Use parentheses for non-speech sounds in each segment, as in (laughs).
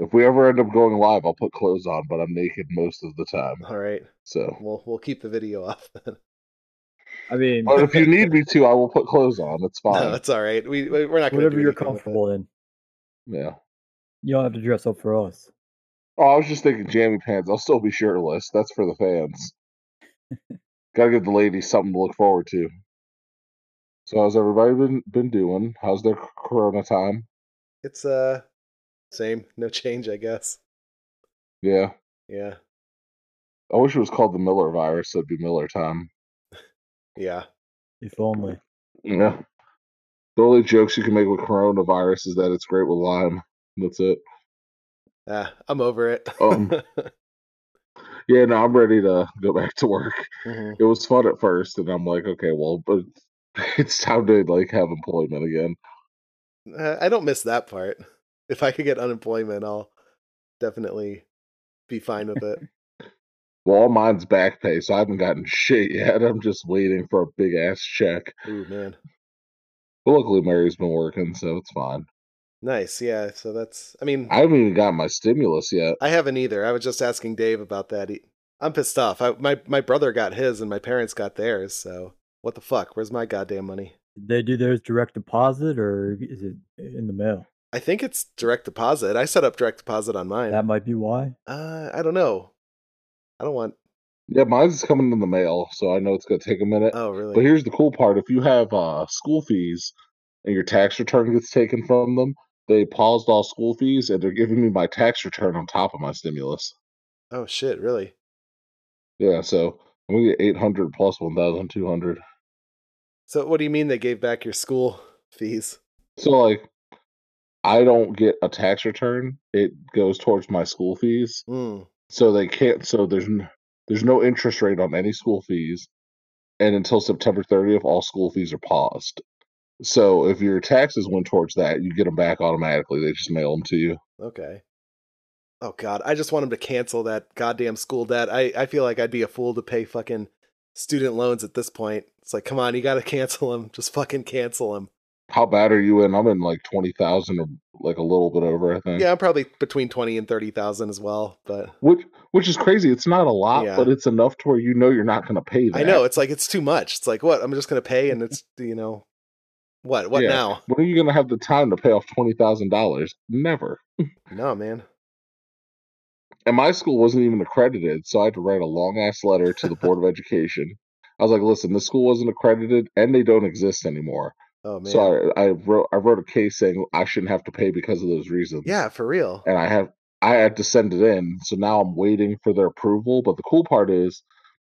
If we ever end up going live, I'll put clothes on, but I'm naked most of the time. All right. So, We'll we'll keep the video (laughs) off. then. I mean, but if you need me to, I will put clothes on. It's fine. no, that's all right. We we- we're not going to whatever do you're anything with it. comfortable in. yeah. You don't have to dress up for us. Oh, I was just thinking jammy pants. I'll still be shirtless. That's for the fans. (laughs) Gotta give the ladies something to look forward to. So, how's everybody been been doing? How's their Corona time? It's uh same, no change, I guess. Yeah, Yeah, I wish it was called the Miller virus. So it'd be Miller time. yeah. If only. Yeah. The only jokes you can make with coronavirus is that it's great with lime. That's it. Ah, I'm over it. Um, (laughs) Yeah, no, I'm ready to go back to work. Mhm. It was fun at first, and I'm like, okay, well, but (laughs) it's time to like have employment again. Uh, I don't miss that part. If I could get unemployment, I'll definitely be fine with it. (laughs) Well, all mine's back pay, so I haven't gotten shit yet. I'm just waiting for a big ass check. Ooh, man. But luckily, Mary's been working, so it's fine. Nice. Yeah. So that's, I mean, I haven't even got my stimulus yet. I haven't either. I was just asking Dave about that. He, I'm pissed off. I, my my brother got his and my parents got theirs. So what the fuck? Where's my goddamn money? Did they do theirs direct deposit or is it in the mail? I think it's direct deposit. I set up direct deposit on mine. That might be why. Uh, I don't know. I don't want. Yeah, mine's coming in the mail, so I know it's gonna take a minute. Oh, really? But here's the cool part: if you have uh, school fees and your tax return gets taken from them, they paused all school fees and they're giving me my tax return on top of my stimulus. oh shit! Really? Yeah, so I'm gonna get 800 plus 1,200. So what do you mean they gave back your school fees? So like, I don't get a tax return; it goes towards my school fees. Hmm. So they can't. So there's n- there's no interest rate on any school fees, and until September 30th, all school fees are paused. So if your taxes went towards that, you get them back automatically. They just mail them to you. Okay. Oh god, I just want them to cancel that goddamn school debt. I I feel like I'd be a fool to pay fucking student loans at this point. It's like, come on, you got to cancel them. Just fucking cancel them. How bad are you in? I'm in like twenty thousand or like a little bit over, I think. Yeah, I'm probably between twenty and thirty thousand as well. But Which which is crazy. It's not a lot, Yeah. but it's enough to where you know you're not going to pay that. I know it's like it's too much. It's like what I'm just gonna pay, and it's you know, what what Yeah. now? When are you going to have the time to pay off twenty thousand dollars? Never. (laughs) No, man. And my school wasn't even accredited, so I had to write a long ass letter to the Board of (laughs) Education. I was like, "Listen, this school wasn't accredited, and they don't exist anymore." Oh man. So I, I wrote I wrote a case saying I shouldn't have to pay because of those reasons. Yeah, for real. and I have I had to send it in. So now I'm waiting for their approval. But the cool part is,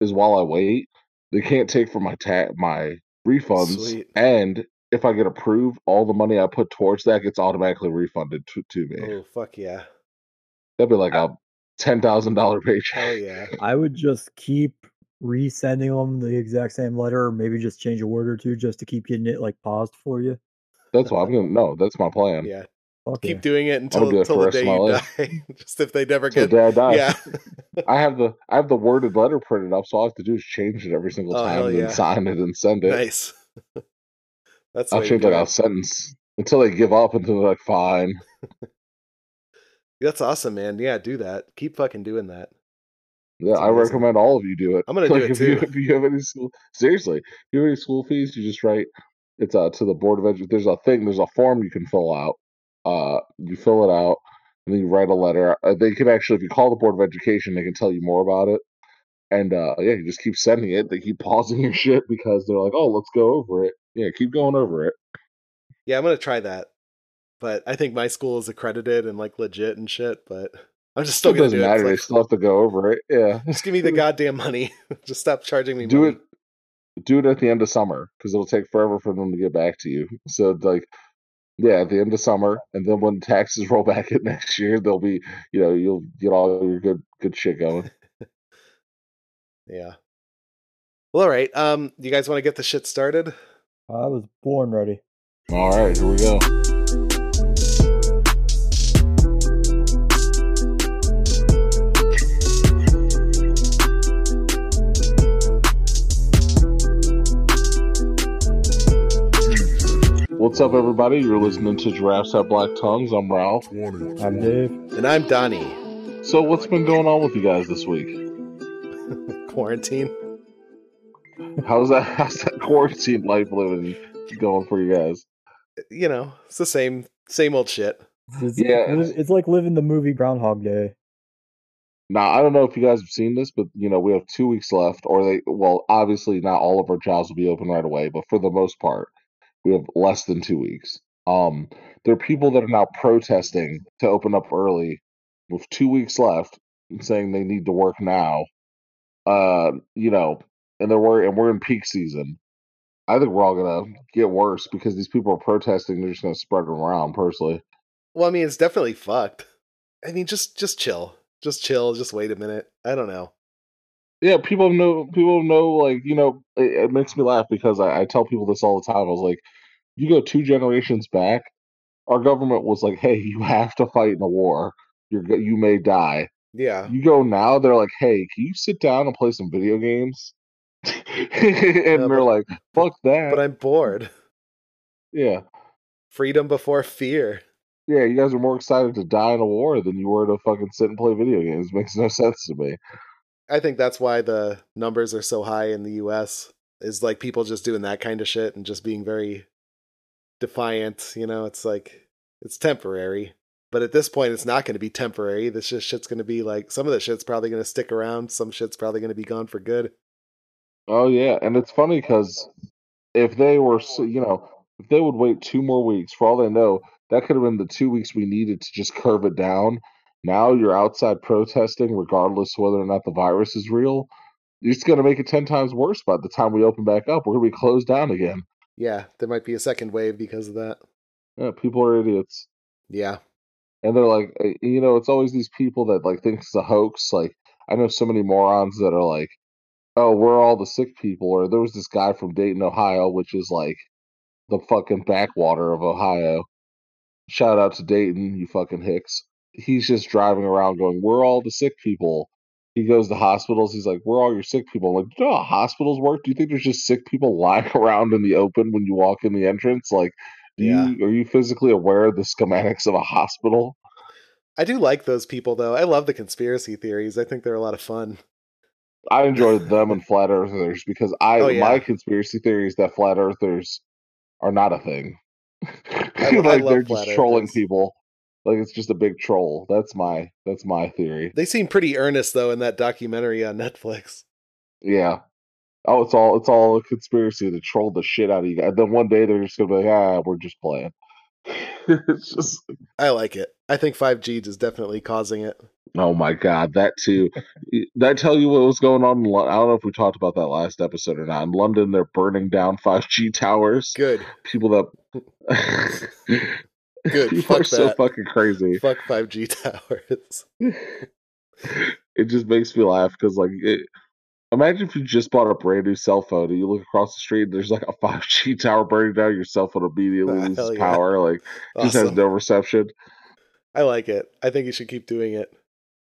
is while I wait, they can't take from my ta- my refunds, Sweet. and if I get approved, all the money I put towards that gets automatically refunded to, to me. Oh fuck yeah. That'd be like a ten thousand dollar paycheck. Hell yeah. I would just keep resending them the exact same letter, or maybe just change a word or two just to keep getting it like paused for you. That's why I'm gonna no. That's my plan. Yeah. Fuck Keep doing it until do that until the the day of you my die. (laughs) Just if they never Till get dad dies. Yeah. (laughs) I have the I have the worded letter printed up, so all I have to do is change it every single Oh, time hell and then yeah. sign it and send it. nice. (laughs) That's I'll change like it. a sentence until they give up until they're like fine. That's awesome, man. Yeah, do that. Keep fucking doing that. Yeah, I recommend all of you do it. I'm gonna (laughs) do it if You, too. if you have any school, seriously, if you have any school fees, you just write. It's uh to the board of education. There's a thing. There's a form you can fill out. Uh, you fill it out, and then you write a letter. Uh, they can actually, if you call the board of education, they can tell you more about it. And uh, yeah, you just keep sending it. They keep (laughs) pausing your shit because they're like, "Oh, let's go over it." Yeah, keep going over it. Yeah, I'm gonna try that. But I think my school is accredited and like legit and shit, but I'm just still it gonna doesn't do it. It's matter. They still have to go over it. Yeah, (laughs) just give me the (laughs) goddamn money. (laughs) just stop charging me do money. it. Do it at the end of summer because it'll take forever for them to get back to you. So like, yeah, at the end of summer, and then when taxes roll back in next year, they'll be, you know, you'll get all your good good shit going. Yeah. Well, all right. Um, you guys want to get the shit started? I was born ready. All right, here we go. What's up, everybody? You're listening to Giraffes Have Black Tongues. I'm Ralph. I'm Dave. And I'm Donnie. So, what's been going on with you guys this week? (laughs) Quarantine. How's that? How's that quarantine life living going for you guys? You know, it's the same same old shit. It's, Yeah. it's like living the movie Groundhog Day. Now, I don't know if you guys have seen this, but you know, we have two weeks left, or they, well, obviously not all of our jobs will be open right away, but for the most part, we have less than two weeks. Um, there are people that are now protesting to open up early with two weeks left, and saying they need to work now. Uh, you know, and they're worried, and we're in peak season. I think we're all gonna get worse because these people are protesting. They're just gonna spread them around. Personally, Well, I mean, it's definitely fucked. I mean, just just chill. Just chill. Just wait a minute. I don't know. Yeah, people know. People know. Like you know, it, it makes me laugh because I, I tell people this all the time. I was like, you go two generations back, our government was like, "Hey, you have to fight in a war. You're you may die." Yeah. You go now, they're like, "Hey, can you sit down and play some video games?" (laughs) and but- they're like, "Fuck that." But I'm bored. yeah, Freedom before fear. yeah. You guys are more excited to die in a war than you were to fucking sit and play video games. Makes no sense to me. I think that's why the numbers are so high in the US is like people just doing that kind of shit and just being very defiant, you know, it's like it's temporary. But at this point it's not going to be temporary. This just shit's going to be like some of the shit's probably going to stick around, some shit's probably going to be gone for good. Oh yeah, and it's funny because if they were, you know, if they would wait two more weeks, for all they know, that could have been the two weeks we needed to just (laughs) curve it down. Now you're outside protesting, regardless whether or not the virus is real. It's going to make it ten times worse by the time we open back up. We're going to be closed down again. Yeah, there might be a second wave because of that. Yeah, people are idiots, Yeah. and they're like, uh, you know, it's always these people that like think it's a hoax. Like I know so many morons that are like, oh, we're all the sick people. Or there was this guy from Dayton, Ohio, which is like the fucking backwater of Ohio. Shout out to Dayton, you fucking hicks. He's just driving around going, We're all the sick people. He goes to hospitals. He's like, We're all your sick people. I'm like, do you know how hospitals work? Do you think there's just sick people (laughs) lying around in the open when you walk in the entrance? Like, do Yeah. you are you physically aware of the schematics of a hospital? I do like those people though. I love the conspiracy theories. I think they're a lot of fun. I enjoy them and (laughs) flat earthers because I Oh, yeah. my conspiracy theory is that flat earthers are not a thing. I (laughs) like love they're just trolling people. Like it's just a big troll. That's my that's my theory. They seem pretty earnest though in that documentary on (laughs) Netflix. Yeah. Oh, it's all it's all a conspiracy to troll the shit out of you. guys. And then one day they're just gonna be like, ah, we're just playing. (laughs) it's just I like it. I think 5G is definitely causing it. oh my god, that too. Did I tell you what was going on? In Lon- I don't know if we talked about that last episode or not. In London, they're burning down 5G towers. Good. people that (laughs) Good, (laughs) people fuck are so fucking crazy Fuck 5G (laughs) towers. (laughs) it just makes me laugh because like it, imagine if you just bought a brand new cell phone and you look across the street and there's like a 5g tower burning down your cell phone immediately Ah, loses yeah. power like just has no reception I like it. I think you should keep doing it.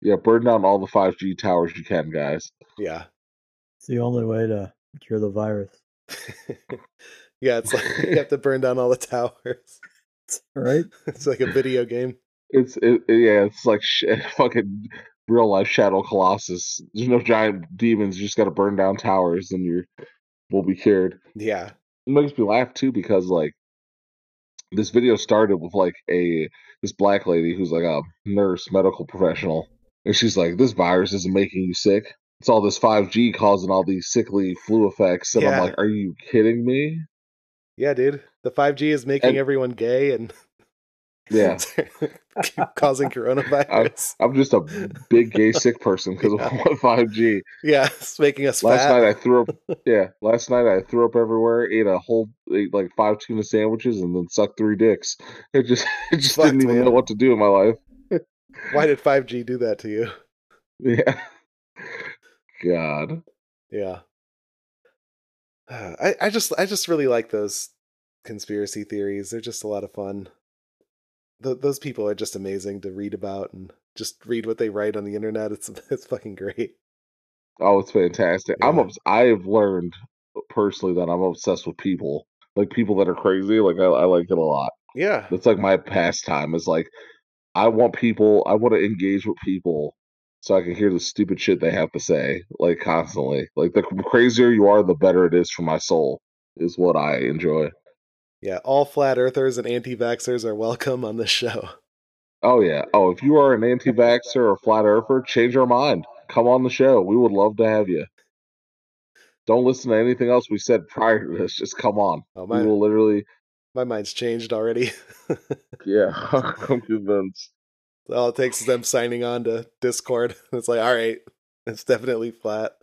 yeah burn down all the 5g towers you can guys Yeah. It's the only way to cure the virus, yeah, it's like you have to burn down all the towers. (laughs) right? It's like a video game. it's it, it- yeah it's like sh- (laughs) fucking real life shadow colossus there's no giant demons you just got to burn down towers and you're will be cured Yeah. it makes me laugh too because like this video started with like a this black lady who's like a nurse medical professional and she's like this virus isn't making you sick it's all this 5g causing all these sickly flu effects and Yeah. i'm like are you kidding me Yeah, dude. The 5G is making And- everyone gay and yeah (laughs) causing coronavirus. i'm just a big gay (laughs) sick person because Yeah. of 5g yeah, it's making us last fat. night i threw up (laughs) yeah last night i threw up everywhere ate a whole ate like five tuna sandwiches and then sucked three dicks it just it just Fuck, didn't even man. know what to do in my life Why did 5G do that to you? Yeah. God. Yeah. (sighs) I, I just I just really like those conspiracy theories. They're just a lot of fun. Th- those people are just amazing to read about and just read what they write on the internet. It's (laughs) it's fucking great. Oh, it's fantastic. I'm obs- I've learned uh, personally that I'm obsessed with people. Like people that are crazy. Like I, I like it a lot. Yeah. That's like my pastime is like I want people. I want to engage with people so I can hear the stupid shit they have to say, like constantly. Like the crazier you are, the better it is for my soul. Is what I enjoy. Yeah, all flat earthers and anti vaxxers are welcome on this show. Oh yeah. Oh, if you are an anti-vaxxer or flat earther, change our mind. Come on the show. We would love to have you. Don't listen to anything else we said prior to this. Just come on. Oh, We will literally. my mind's changed already. (laughs) Yeah, (laughs) I'm convinced. All it takes is them signing on to Discord. (laughs) It's like, all right, it's definitely flat.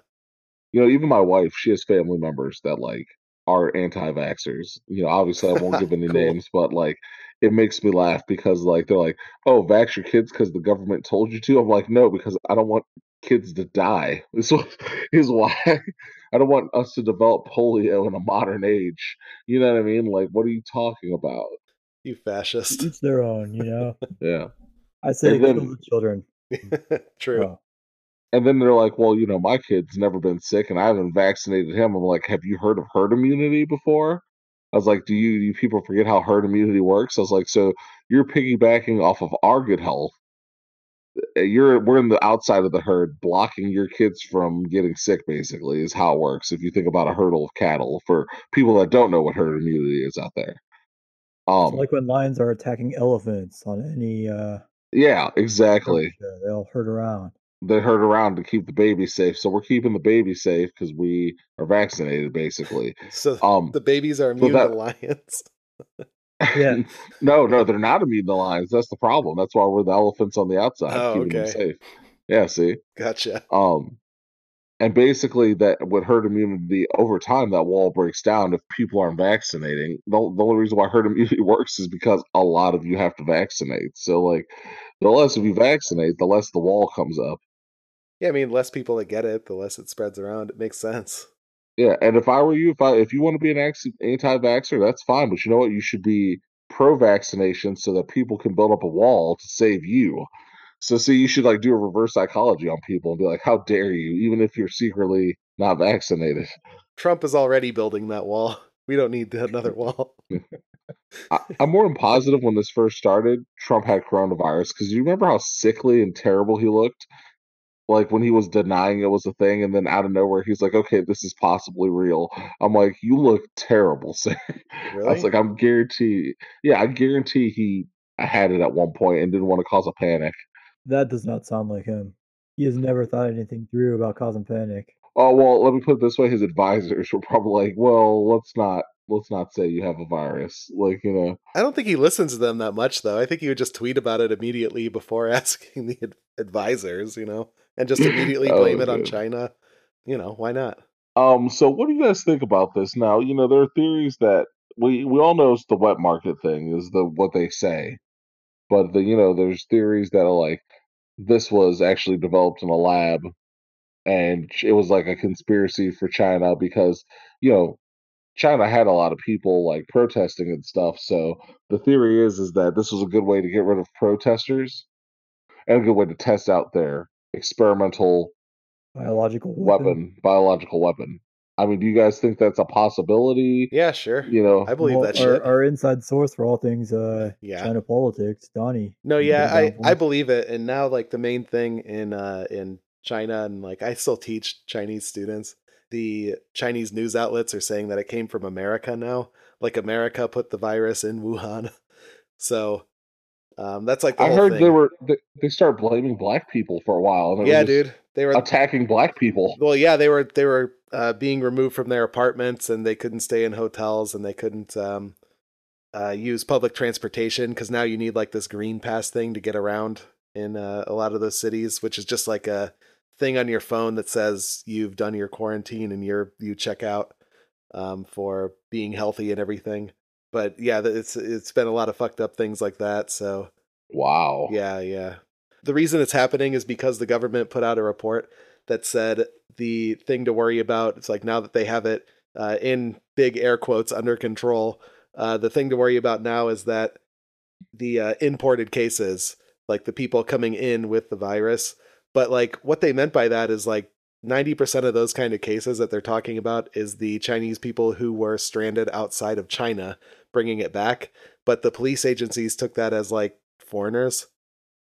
You know, even my wife, she has family members that like are anti-vaxxers. You know, obviously I won't give any (laughs) Cool. names, but like it makes me laugh because like they're like, "Oh, vax your kids because the government told you to." I'm like, "No, because I don't want kids to die." (laughs) This is why I don't want us to develop polio in a modern age. You know what I mean? Like, what are you talking about? You fascist. It's their own, you know. Yeah. I say then- the children. (laughs) True. And then they're like, well, you know, my kid's never been sick and I haven't vaccinated him. I'm like, have you heard of herd immunity before? I was like, do you, do you people forget how herd immunity works? I was like, so you're piggybacking off of our good health. Uh, You're we're in the outside of the herd, blocking your kids from getting sick. Basically, is how it works. If you think about a hurdle of cattle, for people that don't know what herd immunity is out there, it's um, like when lions are attacking elephants on any uh yeah, exactly. they'll herd around. they herd around to keep the baby safe. So we're keeping the baby safe because we are vaccinated, basically. (laughs) So Um, the babies are immune that- to lions. (laughs) Yeah. no, no, they're not immune to lions. That's the problem. That's why we're the elephants on the outside, Oh, keeping them safe. Yeah, see. Gotcha. Um, and basically, that with herd immunity over time, that wall breaks down if people aren't vaccinating. The, the only reason why herd (laughs) immunity works is because a lot of you have to vaccinate. So, like, the less of you vaccinate, the less the wall comes up. Yeah, I mean, less people that get it, the less it spreads around. It makes sense. Yeah, and if I were you, if I if you want to be an anti-vaxxer, that's fine. But you know what? You should be pro-vaccination so that people can build up a wall to save you. So, see, you should like do a reverse psychology on people and be like, "How dare you?" Even if you're secretly not vaccinated. Trump is already building that wall. We don't need another (laughs) wall. I, I'm more than positive when this first started, Trump had coronavirus because you remember how sickly and terrible he looked. Like when he was denying it was a thing, and then out of nowhere he's like, "Okay, this is possibly real." I'm like, "You look terrible, (laughs) sir." I was like, I'm guarantee, yeah, I guarantee he had it at one point and didn't want to cause a panic. That does not sound like him. He has never thought anything through about causing panic. Oh well, let me put it this way: his advisors were probably like, "Well, let's not, let's not say you have a virus." Like, you know, I don't think he listens to them that much, though. I think he would just tweet about it immediately before (laughs) asking the ad- advisors, you know, and just (laughs) immediately Oh, blame it on. China. You know, why not? Um, so what do you guys think about this? Now, you know, there are theories that we we all know it's the wet market thing is the what they say, but the you know, there's theories that are like this was actually developed in a lab and it was like a conspiracy for China because you know China had a lot of people like protesting and stuff. So the theory is is that this was a good way to get rid of protesters and a good way to test out their experimental Biological weapon. weapon, biological weapon. I mean, do you guys think that's a possibility? Yeah, sure. You know, I believe Well, that our, shit. our inside source for all things uh Yeah. China politics, Donnie. No, yeah, I it down for I believe it. And now, like the main thing in uh in China, and like I still teach Chinese students. The Chinese news outlets are saying that it came from America now. Like America put the virus in Wuhan. (laughs) So um that's like the I heard thing. they were they, they started blaming black people for a while. Yeah, dude. They were attacking black people. well, yeah, they were they were uh, being removed from their apartments, and they couldn't stay in hotels, and they couldn't um, uh, use public transportation because now you need like this green pass thing to get around in uh, a lot of those cities, which is just like a thing on your phone that says you've done your quarantine and you're you check out um, for being healthy and everything. But yeah, it's it's been a lot of fucked up things like that. So Wow. yeah, yeah. The reason it's happening is because the government put out a report that said the thing to worry about. It's like now that they have it uh, in big air quotes under control. Uh, the thing to worry about now is that the uh, imported cases, like the people coming in with the virus, but like what they meant by that is like 90% of those kind of cases that they're talking about is the Chinese people who were stranded outside of China bringing it back. But the police agencies took that as like foreigners.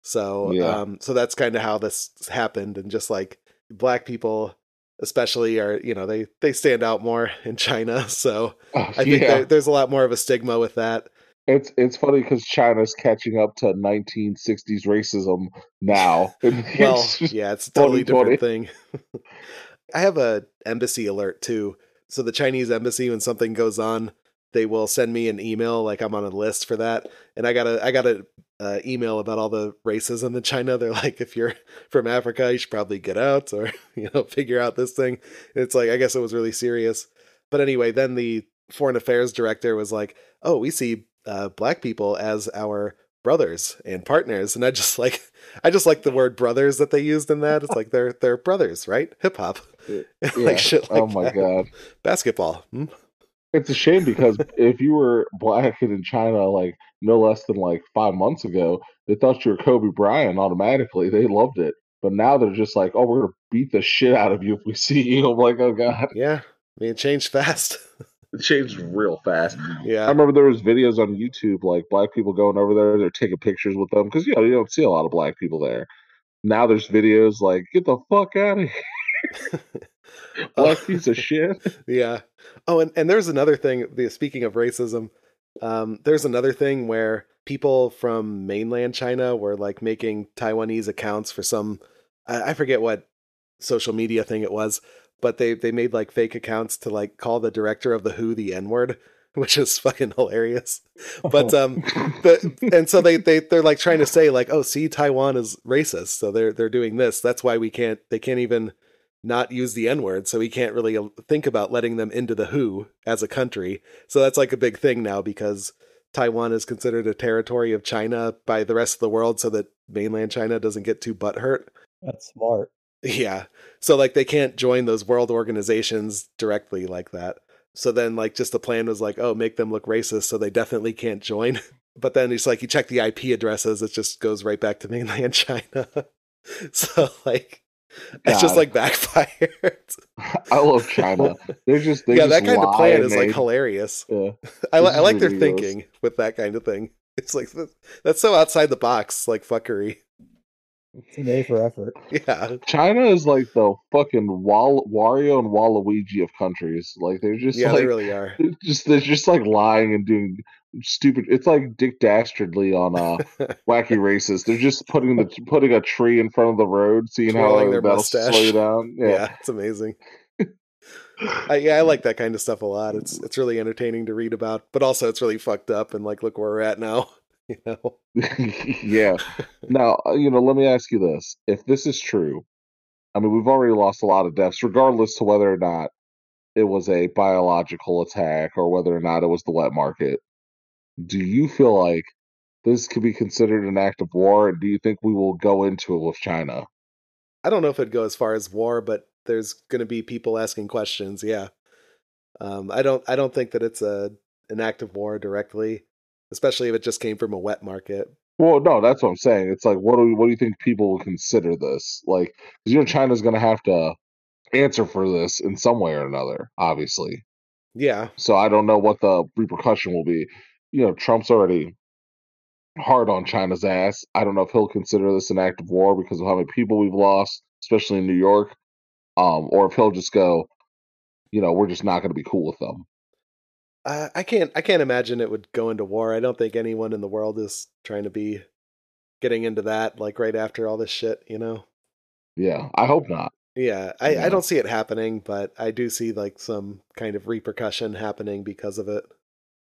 So Yeah. um so that's kind of how this happened and just like black people especially are you know they they stand out more in China (laughs) so Oh, I think yeah. there, there's a lot more of a stigma with that It's it's funny because China's catching up to 1960s racism now. (laughs) Well (laughs) yeah it's a totally different thing. (laughs) I have a embassy alert too. So the Chinese embassy when something goes on they will send me an email like I'm on a list for that. And I got a I got a uh, email about all the racism in China. They're like if you're from Africa you should probably get out or you know figure out this thing. It's like I guess it was really serious. But anyway then the foreign affairs director was like oh we see uh, black people as our brothers and partners and I just (laughs) like I just like the word brothers that they used in that it's like they're they're brothers right hip hop (laughs) (laughs) Yeah. like shit like oh my that. god. basketball hmm? It's a shame because if you were black and in China like no less than like five months ago, they thought you were Kobe Bryant automatically. They loved it. But now they're just like, oh, we're gonna beat the shit out of you if we see you. I'm like, oh god. yeah I mean it changed fast It changed real fast. Yeah, I remember there was videos on YouTube like black people going over there, they're taking pictures with them because you know you don't see a lot of black people there. Now there's videos like get the fuck out of here, (laughs) (laughs) black piece of shit. (laughs) Yeah. Oh, and, and there's another thing. the- Speaking of racism, um, there's another thing where people from mainland China were like making Taiwanese accounts for some, I, I forget what social media thing it was, but they they made like fake accounts to like call the director of the WHO the N word, (laughs) which is fucking hilarious. But um, the, (laughs) and so they they they're like trying to say like, oh, see, Taiwan is racist, so they're they're doing this. That's why we can't. They can't even not use the N word, so we can't really uh, think about letting them into the WHO as a country. So that's like a big thing now because Taiwan is considered a territory of China by the rest of the world, so that mainland China doesn't get too butthurt. That's smart. Yeah. So like they can't join those world organizations directly like that. So then like just the plan was like, oh, make them look racist so they definitely can't join. (laughs) But then it's like you check the IP addresses, it just goes right back to (laughs) mainland China. (laughs) so like it's just like backfired. I love China. They're just they yeah, just that kind of plan is like they- hilarious. Yeah. I, li- I like their thinking with that kind of thing. It's like that's so outside the box, like fuckery. It's an A for effort. (laughs) Yeah, China is like the fucking Wal- Wario and Waluigi of countries. Like they're just yeah, like they really are. they're just they're just like lying and doing stupid. It's like Dick Dastardly on uh, (laughs) Wacky Races. They're just putting the putting a tree in front of the road, seeing Twirling how their that'll mustache. slow you down. (laughs) Yeah. Yeah. it's amazing. I, yeah, I like that kind of stuff a lot. It's it's really entertaining to read about, but also it's really fucked up. And like, look where we're at now. (laughs) You know, (laughs) yeah. Now, uh, you know, let me ask you this. If this is true, I mean, we've already lost a lot of deaths, regardless to whether or not it was a biological attack or whether or not it was the wet market. Do you feel like this could be considered an act of war? And do you think we will go into it with China? I don't know if it'd go as far as war, but there's going to be people asking questions. Yeah, um, I don't I don't think that it's a an act of war directly, especially if it just came from a wet market. Well, no, that's what I'm saying. It's like, what do we, what do you think people will consider this? Like, 'cause, you know, China's going to have to answer for this in some way or another, obviously. Yeah, So I don't know what the repercussion will be. You know, Trump's already hard on China's ass. I don't know if he'll consider this an act of war because of how many people we've lost, especially in New York, um, or if he'll just go, you know, we're just not going to be cool with them. Uh, I can't I can't imagine it would go into war. I don't think anyone in the world is trying to be getting into that like right after all this shit. You know. Yeah, I hope not. Yeah, I, Yeah. I don't see it happening, but I do see like some kind of repercussion happening because of it.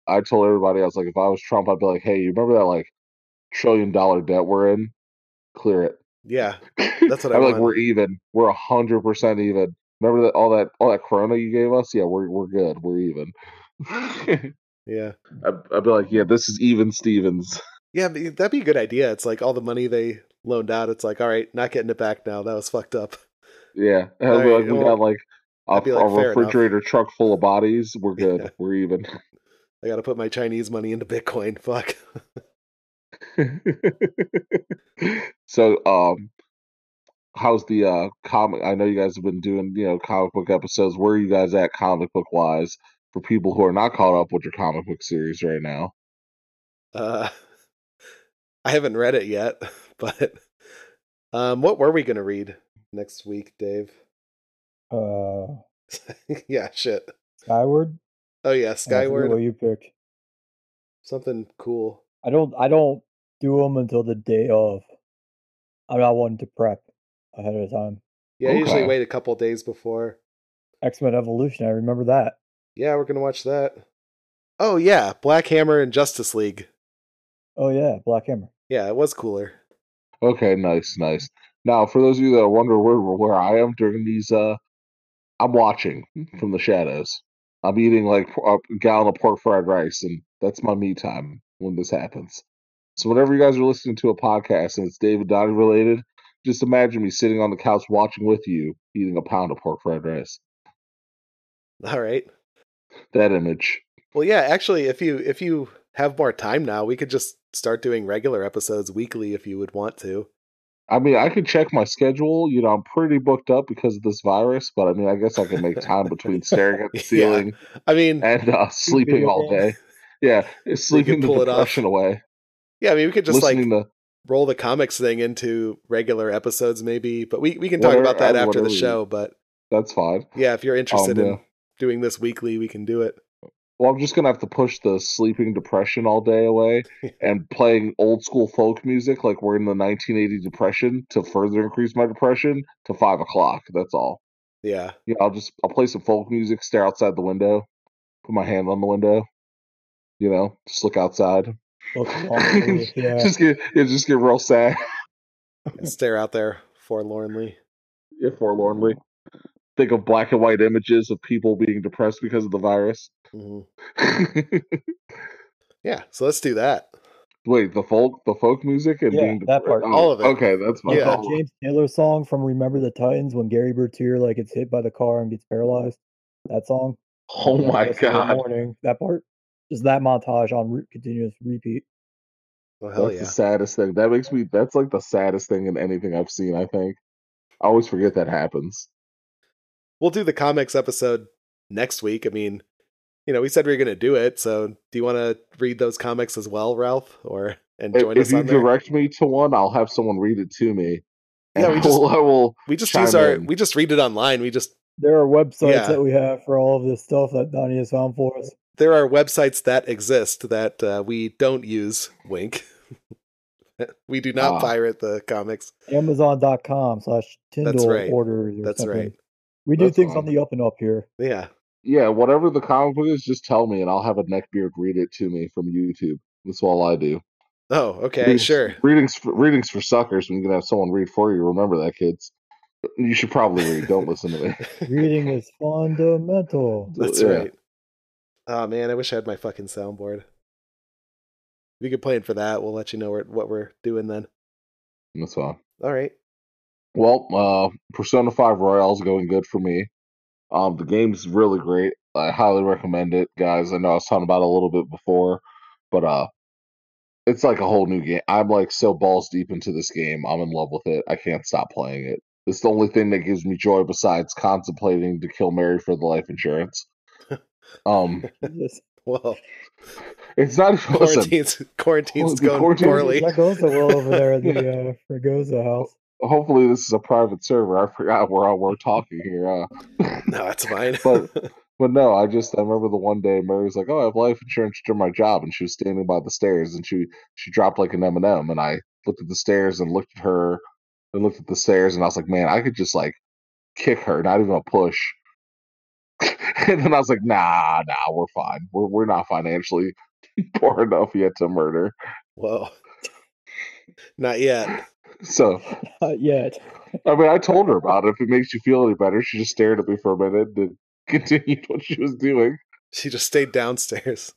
I told everybody, I was like, if I was Trump, I'd be like, hey, you remember that like trillion dollar debt we're in? Clear it. Yeah, (laughs) That's what I I'm like, we're even. We're a hundred percent even. Remember that all that all that Corona you gave us? Yeah, we're we're good. We're even. (laughs) Yeah, I'd be like, yeah, this is even Stevens. yeah. That'd be a good idea. It's like all the money they loaned out. It's like, all right, not getting it back now. That was fucked up. Yeah, (laughs) and I'd be Alright, like, we well, got like a, like, a fair enough. refrigerator truck full of bodies. We're (laughs) good. Yeah. We're even. I got to put my Chinese money into Bitcoin. Fuck. so, um, how's the uh comic? I know you guys have been doing you know comic book episodes. Where are you guys at comic book wise for people who are not caught up with your comic book series right now? Uh, (laughs) I haven't read it yet, (laughs) But um, what were we gonna read next week, Dave? Uh, (laughs) yeah, shit. Skyward. Oh yeah, Skyward. What you pick Something cool. I don't. I don't do them until the day of. I'm not one to prep ahead of time. Yeah, I usually wait a couple days before. X Men Evolution. I remember that. Yeah, we're gonna watch that. Oh yeah, Black Hammer and Justice League. Oh yeah, Black Hammer. Yeah, it was cooler. Okay, nice, nice. Now, for those of you that wonder where where I am during these, uh, I'm watching from the shadows. I'm eating like a gallon of pork fried rice, and that's my me time when this happens. So whenever you guys are listening to a podcast and it's David Donnie related, just imagine me sitting on the couch watching with you, eating a pound of pork fried rice. All right. That image. Well, yeah, actually, if you if you have more time now, we could just start doing regular episodes weekly if you would want to. I mean, I could check my schedule. You know, I'm pretty booked up because of this virus, but I mean, I guess I can make time between (laughs) staring at the Yeah. ceiling I mean, and uh, sleeping all day. Yeah, sleeping the pull it off. away. yeah, I mean, we could just like listening to roll the comics thing into regular episodes, maybe. But we we can talk about that after the show. But that's fine. yeah, if you're interested um, yeah. in doing this weekly, we can do it. Well, I'm just gonna have to push the sleeping depression all day away (laughs) and playing old school folk music like we're in the 1980 depression to further increase my depression to five o'clock. That's all. Yeah, Yeah, I'll just I'll play some folk music, stare outside the window, put my hand on the window. You know, just look outside. Look (laughs) yeah. just get yeah, just get real sad. (laughs) stare out there forlornly. Yeah, forlornly. Think of black and white images of people being depressed because of the virus. hmm (laughs) Yeah, so let's do that. Wait, the folk, the folk music, and Yeah, being that depre- part. oh, All of it. Okay, that's my Yeah. That. James Taylor song from Remember the Titans when Gary Bertier like gets hit by the car and gets paralyzed. That song. Oh my god, Morning. That part. Just that montage on re- continuous repeat. Well, hell that's yeah. the saddest thing. That makes me. That's like the saddest thing in anything I've seen. I think. I always forget that happens. We'll do the comics episode next week. I mean, you know, we said we were going to do it. So, do you want to read those comics as well, Ralph, or and join if us If you on there? direct me to one, I'll have someone read it to me. Yeah, we just- (laughs) I will. we just chime use our in. we just read it online. We just There are websites Yeah. that we have for all of this stuff that Donnie has found for us. There are websites that exist that uh, we don't use. Wink. (laughs) we do not Ah. pirate the comics. Amazon.com slash Tyndall right. orders. Or That's something. right. We do That's things on the up and up here. Yeah. Yeah, whatever the comic book is, just tell me, and I'll have a neckbeard read it to me from YouTube. That's all I do. Oh, okay, Readings- sure. Readings for, readings for suckers. When you can have someone read for you. Remember that, kids. You should probably read. Don't listen to me. (laughs) Reading is fundamental. That's Yeah. right. Oh man, I wish I had my fucking soundboard. If you could plan for that, we'll let you know what we're doing then. That's fine. All right. Well, uh, Persona Five Royal is going good for me. Um, the game's really great. I highly recommend it, guys. I know I was talking about it a little bit before, but uh, it's like a whole new game. I'm like so balls deep into this game. I'm in love with it. I can't stop playing it. It's the only thing that gives me joy besides contemplating to kill Mary for the life insurance. (laughs) Um, (laughs) Well, it's not (laughs) listen. quarantine's quarantine's The going quarantine- poorly. That goes so well over there at (laughs) the uh, Fregosa house. Hopefully, this is a private server. I forgot where we're talking here. Uh, No, that's fine. But- But no, I just I remember the one day Mary was like, "Oh, I have life insurance through my job," and she was standing by the stairs, and she she dropped like an M and m and I looked at the stairs and looked at her, and looked at the stairs, and I was like, "Man, I could just like kick her, not even a push." (laughs) and then I was like, "Nah, nah, we're fine. We're we're not financially (laughs) poor enough yet to murder." Well, (laughs) Not yet. So Not yet. I mean, I told her about it. If it makes you feel any better, she just stared at me for a minute and continued what she was doing. She just stayed downstairs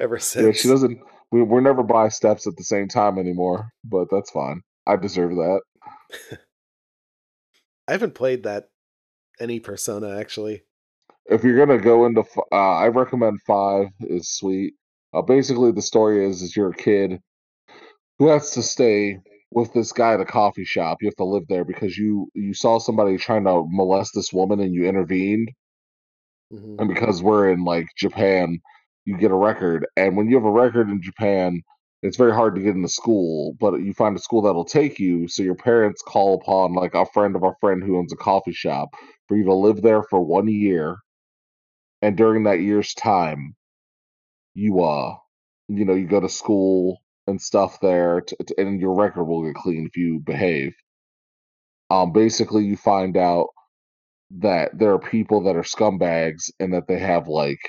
ever since. Yeah, she doesn't. We, we're never by steps at the same time anymore, but that's fine. I deserve that. I haven't played that any persona actually. If you're gonna go into, uh, I recommend five is sweet. Uh, basically, the story is is you're a kid who has to stay with this guy at a coffee shop. You have to live there because you you saw somebody trying to molest this woman and you intervened. Mhm. and because we're in like Japan, you get a record, and when you have a record in Japan, it's very hard to get into school, but you find a school that'll take you. So your parents call upon like a friend of a friend who owns a coffee shop for you to live there for one year, and during that year's time, you uh, you know, you go to school and stuff there, t- t- and your record will get clean if you behave. Um, basically, you find out that there are people that are scumbags and that they have like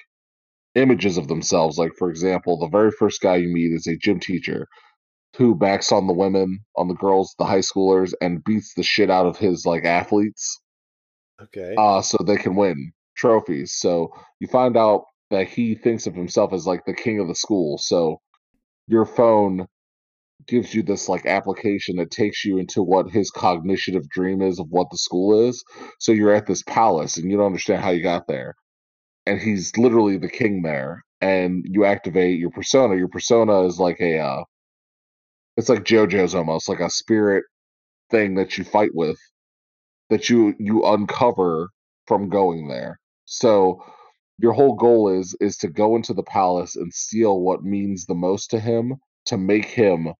images of themselves. Like, for example, the very first guy you meet is a gym teacher who backs on the women, on the girls, the high schoolers, and beats the shit out of his like athletes, Okay. uh, so they can win trophies. So you find out that he thinks of himself as like the king of the school. So your phone gives you this like application that takes you into what his cognitive dream is of what the school is. So you're at this palace and you don't understand how you got there. And he's literally the king there. And you activate your persona. Your persona is like a uh it's like JoJo's almost, like a spirit thing that you fight with that you you uncover from going there. So your whole goal is is to go into the palace and steal what means the most to him to make him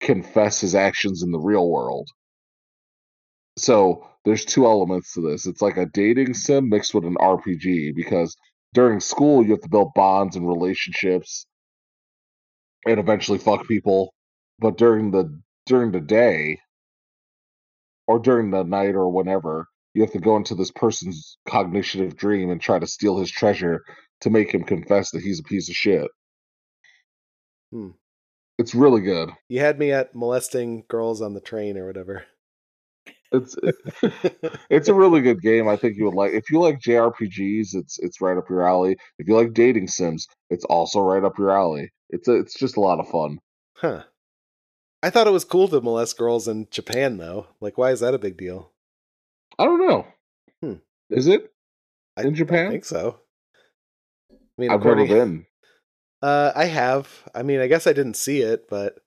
confess his actions in the real world. So there's two elements to this. It's like a dating sim mixed with an RPG because during school you have to build bonds and relationships and eventually fuck people. But during the during the day or during the night or whenever, you have to go into this person's cognitive dream and try to steal his treasure to make him confess that he's a piece of shit. Hmm. It's really good. You had me at molesting girls on the train or whatever. It's (laughs) it's a really good game. I think you would like. If you like JRPGs, it's it's right up your alley. If you like dating sims, it's also right up your alley. It's a, it's just a lot of fun. huh. I thought it was cool to molest girls in Japan though. Like why is that a big deal? I don't know. Hmm. Is it? I, In Japan? I think so. I mean, I've never been. (laughs) Uh, I have. I mean, I guess I didn't see it, but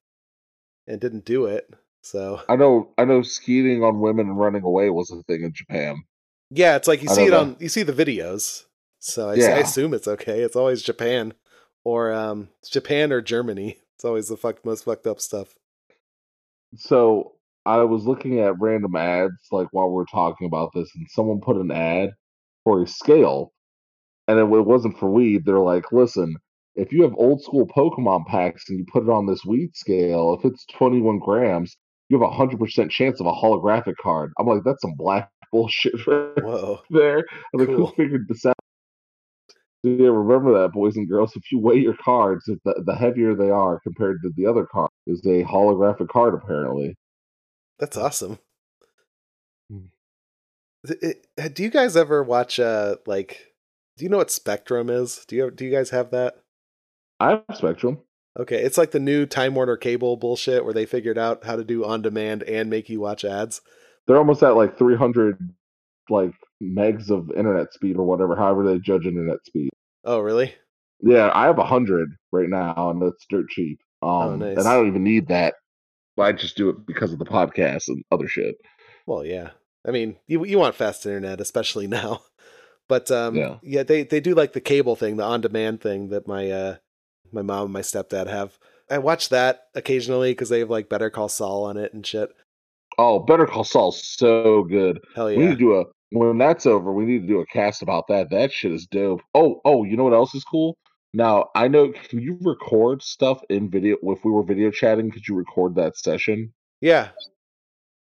and didn't do it. So I know I know skiing on women and running away was a thing in Japan. yeah, it's like you I see it know. on you see the videos. So I, I assume it's okay. It's always Japan or um Japan or Germany. It's always the fuck most fucked up stuff. So I was looking at random ads like while we were talking about this, and someone put an ad for a scale, and it, it wasn't for weed. They're like, listen, if you have old school Pokemon packs and you put it on this weed scale, if it's 21 grams, you have a hundred percent chance of a holographic card. I'm like, that's some black (laughs) bullshit right Whoa. there. I'm like, Cool. who figured this out? So yeah, remember that, boys and girls. If you weigh your cards, if the, the heavier they are compared to the other card, is a holographic card apparently. That's awesome. Mm. Th- it- do you guys ever watch uh like do you know what Spectrum is? Do you do you guys have that? I have Spectrum. Okay, it's like the new Time Warner cable bullshit where they figured out how to do on demand and make you watch ads. They're almost at like 300 like megs of internet speed or whatever, however they judge internet speed. Oh, really? Yeah, I have a hundred right now, and it's dirt cheap. Um, Oh, nice. and I don't even need that. I just do it because of the podcast and other shit. Well, yeah. I mean, you you want fast internet, especially (laughs) now. But um, Yeah. yeah, they they do like the cable thing, the on demand thing that my uh my mom and my stepdad have. I watch that occasionally because they have like Better Call Saul on it and shit. Oh, Better Call Saul's so good. Hell yeah! We need to do a when that's over. We need to do a cast about that. That shit is dope. Oh, oh, you know what else is cool? Now I know. Can you record stuff in video? If we were video chatting, could you record that session? Yeah.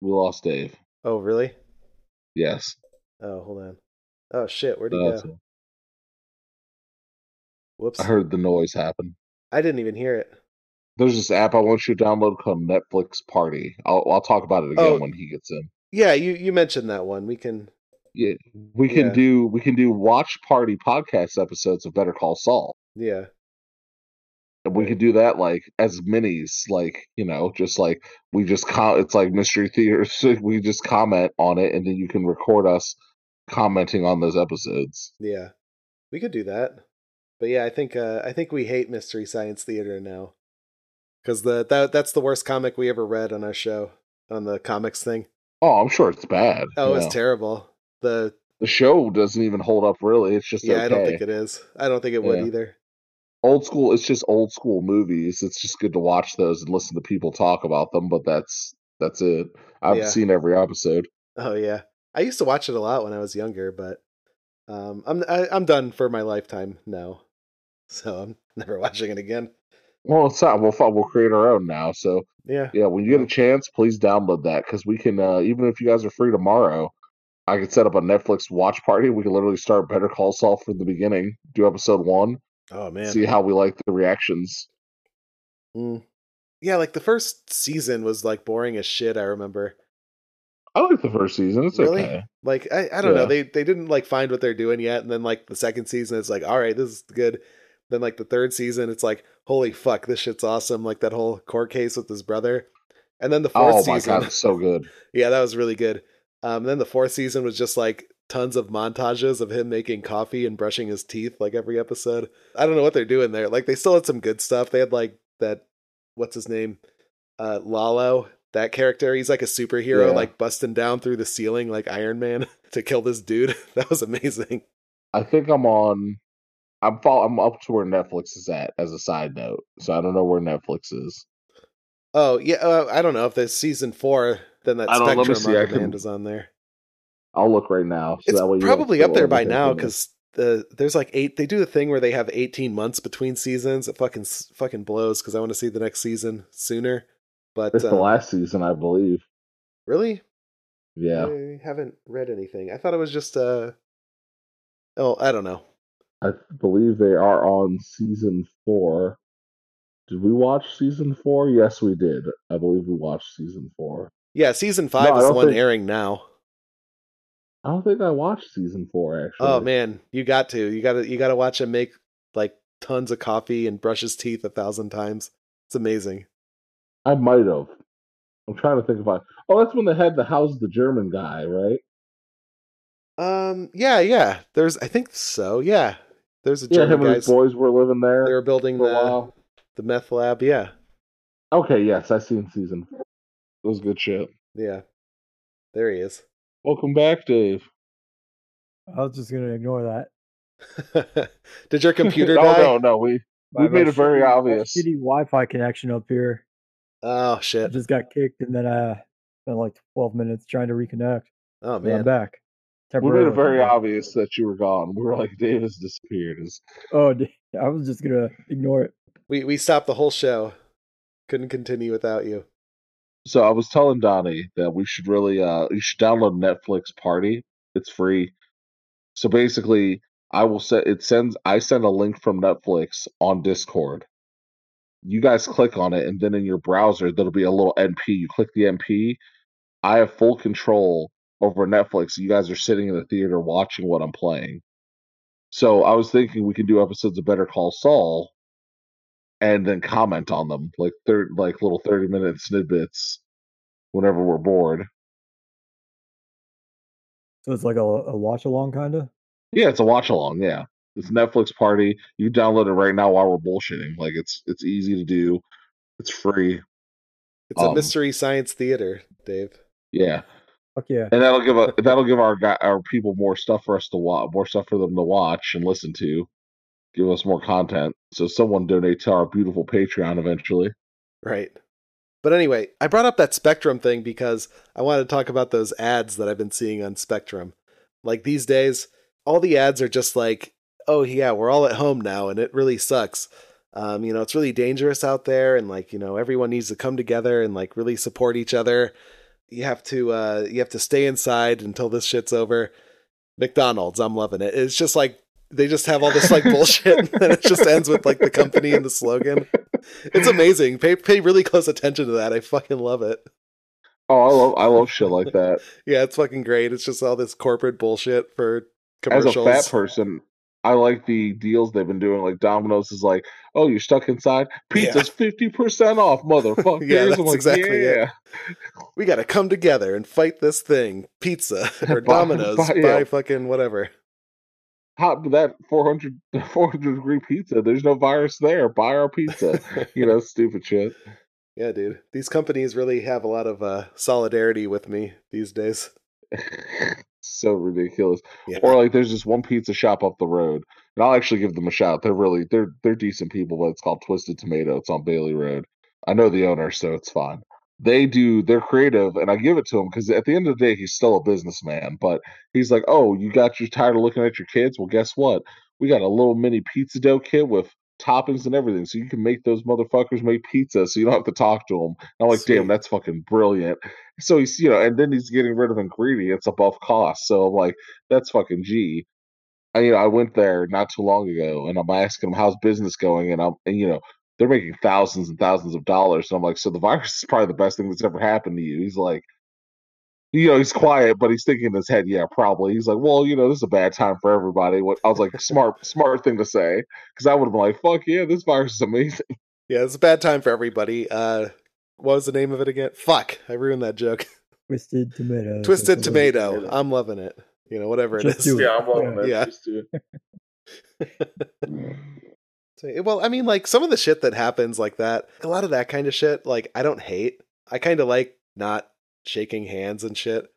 We lost Dave. Oh, really? Yes. Oh, hold on. Oh shit, where'd he That's go? Whoops. I heard the noise happen. I didn't even hear it. There's this app I want you to download called Netflix Party. I'll I'll talk about it again Oh. when he gets in. Yeah, you you mentioned that one. We can. Yeah, we can Yeah. do we can do watch party podcast episodes of Better Call Saul. Yeah. And we could do that like as minis, like you know, just like we just com- it's like mystery theater. So (laughs) we just comment on it, and then you can record us commenting on those episodes. Yeah. We could do that. But yeah, I think uh I think we hate Mystery Science Theater now. Cuz the that that's the worst comic we ever read on our show on the comics thing. Oh, I'm sure it's bad. Oh, it's know. terrible. The the show doesn't even hold up really. It's just yeah, I don't think it is. I don't think it would Yeah. either. Old school. It's just old school movies. It's just good to watch those and listen to people talk about them. But that's that's it. I've Yeah. seen every episode. Oh yeah, I used to watch it a lot when I was younger, but um, I'm I, I'm done for my lifetime now, so I'm (laughs) never watching it again. Well, it's not. We'll we'll create our own now. So Yeah, yeah, when you get a chance, please download that because we can. Uh, even if you guys are free tomorrow, I could set up a Netflix watch party. We can literally start Better Call Saul from the beginning. Do episode one. Oh man, See how we like the reactions. Mm. yeah. Like the first season was like boring as shit. I remember. I like the first season. It's really, okay. like I, I don't know. They they didn't like find what they're doing yet, and then like the second season, it's like all right, this is good. Then like the third season, it's like holy fuck, this shit's awesome. Like that whole court case with his brother, and then the fourth Oh my season, god, so good. (laughs) Yeah, that was really good. Um, then the fourth season was just like tons of montages of him making coffee and brushing his teeth like every episode. I don't know what they're doing there. Like they still had some good stuff. They had like that what's his name? Uh Lalo, that character. He's like a superhero Yeah. like busting down through the ceiling like Iron Man (laughs) to kill this dude. (laughs) That was amazing. I think I'm on. I'm fall, I'm up to where Netflix is at. As a side note, so I don't know where Netflix is. Oh, yeah, uh, I don't know if there's season 4 then that I don't know, let me Spectrum on demand can- is on there. I'll look right now. So it's that way probably up there by now because the there's like eight. They do the thing where they have 18 months between seasons. It fucking fucking blows because I want to see the next season sooner. But it's the um, last season, I believe. really, Yeah, I haven't read anything. I thought it was just uh oh I don't know. I believe they are on season four. Did we watch season four? Yes, we did. I believe we watched season four. Yeah, season five I is the one think- airing now. I don't think I watched season four actually. Oh man, you got to you got to you got to watch him make like tons of coffee and brush his teeth a thousand times. It's amazing. I might have. I'm trying to think I. Oh, that's when they had the house the German guy, right? Um, yeah, yeah. There's, I think so. Yeah, there's a Yeah, German and his boys were living there They were building the the meth lab. Yeah, Okay, yes, I seen season. four. It was good shit. yeah. There he is. Welcome back, Dave. I was just gonna ignore that. (laughs) Did your (laughs) computer oh die? no, no, we I we a made it very shitty- a obvious. Shitty Wi-Fi connection up here. Oh I shit! just got kicked, and then uh, spent like 12 minutes trying to reconnect. Oh But I'm man. back. We made it Temporarily. very obvious that you were gone. We were like, Dave has disappeared. Is Oh, (laughs) I was just gonna ignore it. We we stopped the whole show. Couldn't continue without you. So I was telling Donnie that we should really uh you should download Netflix Party. It's free. So basically, I will set it sends I send a link from Netflix on Discord. You guys click on it, and then in your browser there'll be a little NP. You click the NP. I have full control over Netflix. You guys are sitting in the theater watching what I'm playing. So I was thinking we can do episodes of Better Call Saul and then comment on them like third like little 30 minute snippets whenever we're bored. So it's like a, a watch along kind of. Yeah, it's a watch along, yeah. It's Netflix party. You download it right now while we're bullshitting. Like it's it's easy to do. It's free. It's a Um, mystery science theater, Dave. Yeah. Fuck yeah. And that'll give a (laughs) that'll give our guy, our people more stuff for us to watch, more stuff for them to watch and listen to. Give us more content. So someone donate to our beautiful Patreon eventually. Right. But anyway, I brought up that Spectrum thing because I wanted to talk about those ads that I've been seeing on Spectrum. Like these days, all the ads are just like, oh, yeah, we're all at home now, and it really sucks. Um, you know, it's really dangerous out there, and like, you know, everyone needs to come together and like really support each other. You have to, uh, you have to stay inside until this shit's over. McDonald's, I'm loving it. It's just like they just have all this like bullshit, and it just ends with like the company and the slogan. It's amazing. Pay pay really close attention to that. I fucking love it. Oh, I love I love shit like that. (laughs) Yeah, it's fucking great. It's just all this corporate bullshit for commercials. As a fat person, I like the deals they've been doing. Like Domino's is like, oh, you're stuck inside. Pizza's fifty percent off, motherfucker." (laughs) Yeah, that's like, exactly it. yeah. we got to come together and fight this thing. Pizza (laughs) or Buy- Domino's, buy- buy, yeah. fucking whatever. Hot that 400, (laughs) 400 degree pizza. There's no virus there. Buy our pizza. you know, (laughs) stupid shit. yeah, dude. These companies really have a lot of uh, solidarity with me these days. (laughs) so ridiculous. Yeah. Or like there's this one pizza shop up the road, and I'll actually give them a shout. They're really they're they're decent people, but it's called Twisted Tomato. It's on Bailey Road. I know the owner, so it's fine. They do they're creative, and I give it to him because at the end of the day, he's still a businessman. But he's like, "Oh, you got you tired of looking at your kids? Well, guess what? We got a little mini pizza dough kit with toppings and everything, so you can make those motherfuckers make pizza, so you don't have to talk to them." And I'm like, "Damn, that's fucking brilliant." So he's you know, and then he's getting rid of ingredients above cost. So I'm like, "That's fucking G." I, you know, I went there not too long ago, and I'm asking him how's business going, and I'm, and you know, they're making thousands and thousands of dollars, and I'm like, so the virus is probably the best thing that's ever happened to you. He's like, you know, he's quiet, but he's thinking in his head, yeah, probably. He's like, well, you know, this is a bad time for everybody. What I was like, smart, (laughs) smart thing to say, because I would have been like, fuck yeah, this virus is amazing. Yeah, it's a bad time for everybody. Uh, what was the name of it again? Fuck, I ruined that joke. Twisted tomato. (laughs) Twisted tomato. Tomato. I'm loving it. You know, whatever it Just is. do it. I'm loving it. Yeah. Just do it. So, (laughs) Well, I mean, like some of the shit that happens like that, a lot of that kind of shit, like I don't hate. I kind of like not shaking hands and shit.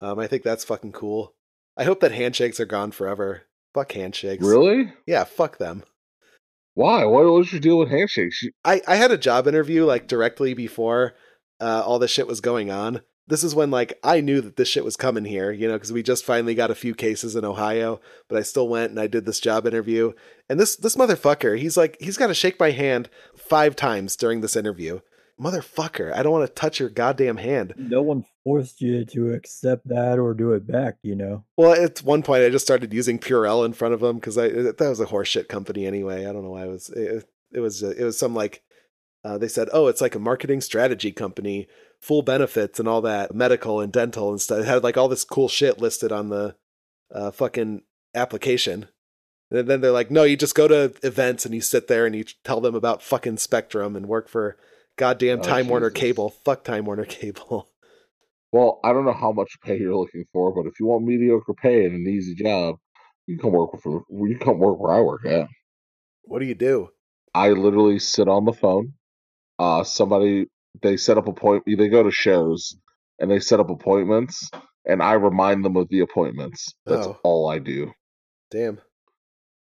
Um, I think that's fucking cool. I hope that handshakes are gone forever. Fuck handshakes. really? Yeah, fuck them. Why? What was your deal with handshakes? I, I had a job interview like directly before uh, all this shit was going on. This is when like I knew that this shit was coming here, you know, because we just finally got a few cases in Ohio. But I still went and I did this job interview. And this this motherfucker, he's like he's got to shake my hand five times during this interview. Motherfucker, I don't want to touch your goddamn hand. No one forced you to accept that or do it back, you know. Well, at one point I just started using Purell in front of him because I that was a horseshit company anyway. I don't know why it was. It, it was it was some like uh, they said, oh, it's like a marketing strategy company, full benefits and all that, medical and dental and stuff. It had like all this cool shit listed on the uh, fucking application. And then they're like, no, you just go to events and you sit there and you tell them about fucking Spectrum and work for goddamn Oh, Time Warner Cable. Fuck Time Warner Cable. (laughs) Well, I don't know how much pay you're looking for, but if you want mediocre pay and an easy job, you can come work for you can come work where I work at. what do you do? I literally sit on the phone. Uh, somebody they set up appoint they go to shows and they set up appointments, and I remind them of the appointments. That's Oh. all I do. Damn.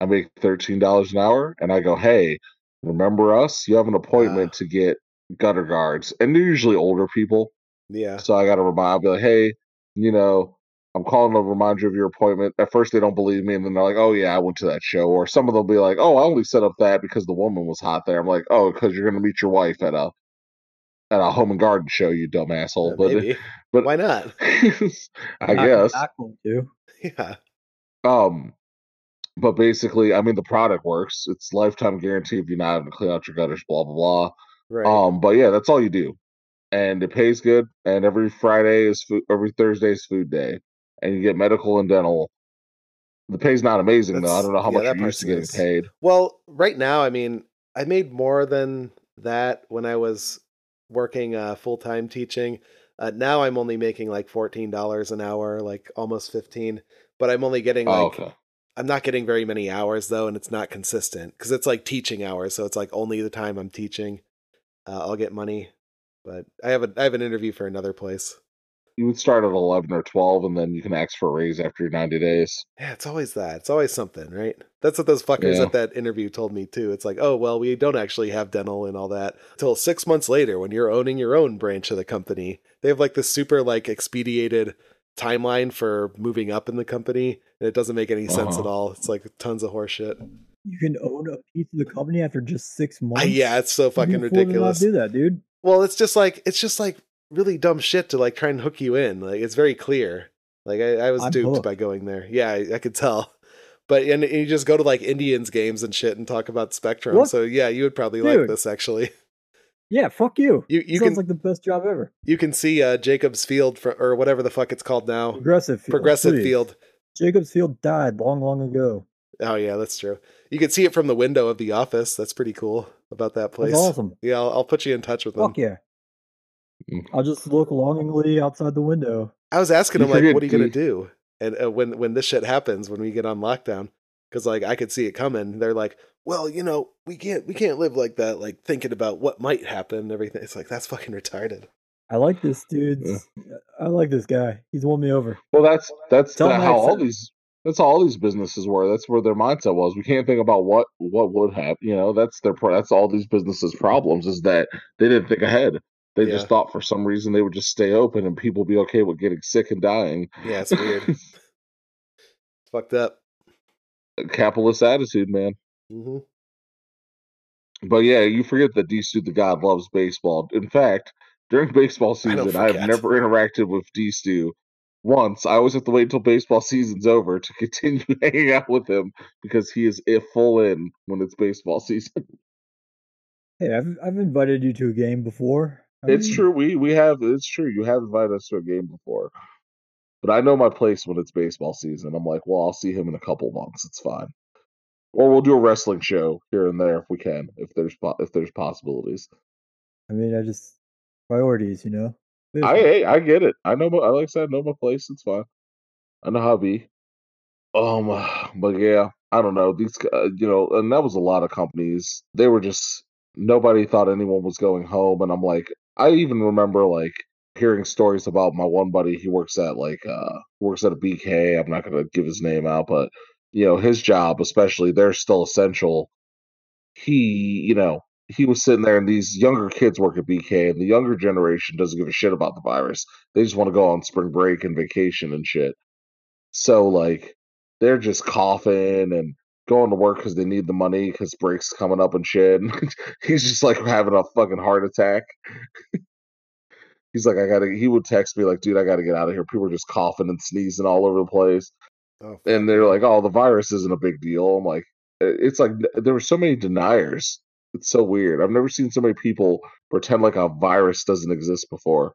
I make thirteen dollars an hour, and I go, "Hey, remember us? You have an appointment Ah. to get gutter guards, and they're usually older people." Yeah. So I got to remind, I'll be like, hey, you know, I'm calling to remind you of your appointment. At first, they don't believe me, and then they're like, oh yeah, I went to that show. Or some of them will be like, oh, I only set up that because the woman was hot there. I'm like, oh, because you're gonna meet your wife at a at a home and garden show, you dumb asshole. Uh, but maybe. (laughs) but Why not? (laughs) I Not- guess. not going to. Yeah. Um, but basically, I mean, the product works. It's lifetime guarantee if you're not having to clean out your gutters, blah blah blah. Right. Um, but yeah, that's all you do, and it pays good. And every Friday is food. Every Thursday is food day, and you get medical and dental. The pay's not amazing though. I don't know how yeah, much that you're used to getting nice. paid. Well, right now, I mean, I made more than that when I was working uh, full time teaching. Uh, now I'm only making like fourteen dollars an hour, like almost fifteen. But I'm only getting like oh, okay. I'm not getting very many hours though, and it's not consistent because it's like teaching hours, so it's like only the time I'm teaching, uh, I'll get money. But I have a I have an interview for another place. You would start at eleven or twelve, and then you can ask for a raise after your ninety days. Yeah, it's always that. It's always something, right? That's what those fuckers Yeah. at that interview told me too. It's like, oh well, we don't actually have dental and all that until six months later when you're owning your own branch of the company. They have like this super like expedited timeline for moving up in the company, and it doesn't make any sense Uh-huh. at all. It's like tons of horseshit. You can own a piece of the company after just six months. Uh, yeah, it's so fucking can afford to not ridiculous. Do that, dude. Well, it's just like it's just like really dumb shit to like try and hook you in. Like it's very clear. Like I, I was I'm duped hooked. by going there. Yeah, I, I could tell. But and, and you just go to like Indians games and shit and talk about Spectrum. What? So yeah, you would probably like this actually. Yeah, fuck you. You you Sounds can like the best job ever. you can see uh, Jacobs Field for, or whatever the fuck it's called now. Progressive. Field, Progressive please. Field. Jacobs Field died long, long ago. Oh yeah, that's true. You can see it from the window of the office. That's pretty cool about that place. That's awesome. Yeah, I'll, I'll put you in touch with them. Fuck yeah. Mm. I'll just look longingly outside the window. I was asking You him like, "What are you gonna do?" And uh, when when this shit happens, when we get on lockdown, because like I could see it coming. They're like, "Well, you know, we can't we can't live like that, like thinking about what might happen and everything." It's like that's fucking retarded. I like this dude. I like this guy. He's won me over. Well, that's that's Tell the, how all these that's how all these businesses were. That's where their mindset was. We can't think about what what would happen. You know, that's their that's all these businesses' problems is that they didn't think ahead. They Yeah. just thought for some reason they would just stay open and people be okay with getting sick and dying. Yeah, it's weird. (laughs) it's fucked up. Capitalist attitude, man. hmm But yeah, you forget that D Stu the God loves baseball. In fact, during baseball season, I have never interacted with D Stu once. I always have to wait until baseball season's over to continue (laughs) hanging out with him because he is i- full in when it's baseball (laughs) season. Hey, I've I've invited you to a game before. It's true. We we have it's true. You have invited us to a game before, but I know my place when it's baseball season. I'm like, well, I'll see him in a couple months. It's fine. Or we'll do a wrestling show here and there if we can, if there's if there's possibilities. I mean, I just priorities, you know. I hey, I get it. I know. My, like I said, I know my place. It's fine. I know how it be. Um, (sighs) but yeah, I don't know. These, uh, you know, and that was a lot of companies. They were just nobody thought anyone was going home, and I'm like, I even remember like hearing stories about my one buddy. He works at like uh works at a BK. I'm not gonna give his name out, but you know, his job, especially, they're still essential. He, you know, he was sitting there, and these younger kids work at BK, and the younger generation doesn't give a shit about the virus. They just want to go on spring break and vacation and shit. So like they're just coughing and going to work because they need the money because breaks coming up and shit. (laughs) He's just like having a fucking heart attack. He's like, I gotta. He would text me like, dude, I gotta get out of here. People are just coughing and sneezing all over the place, Oh, and they're like, oh, the virus isn't a big deal. I'm like, it's like there were so many deniers. It's so weird. I've never seen so many people pretend like a virus doesn't exist before.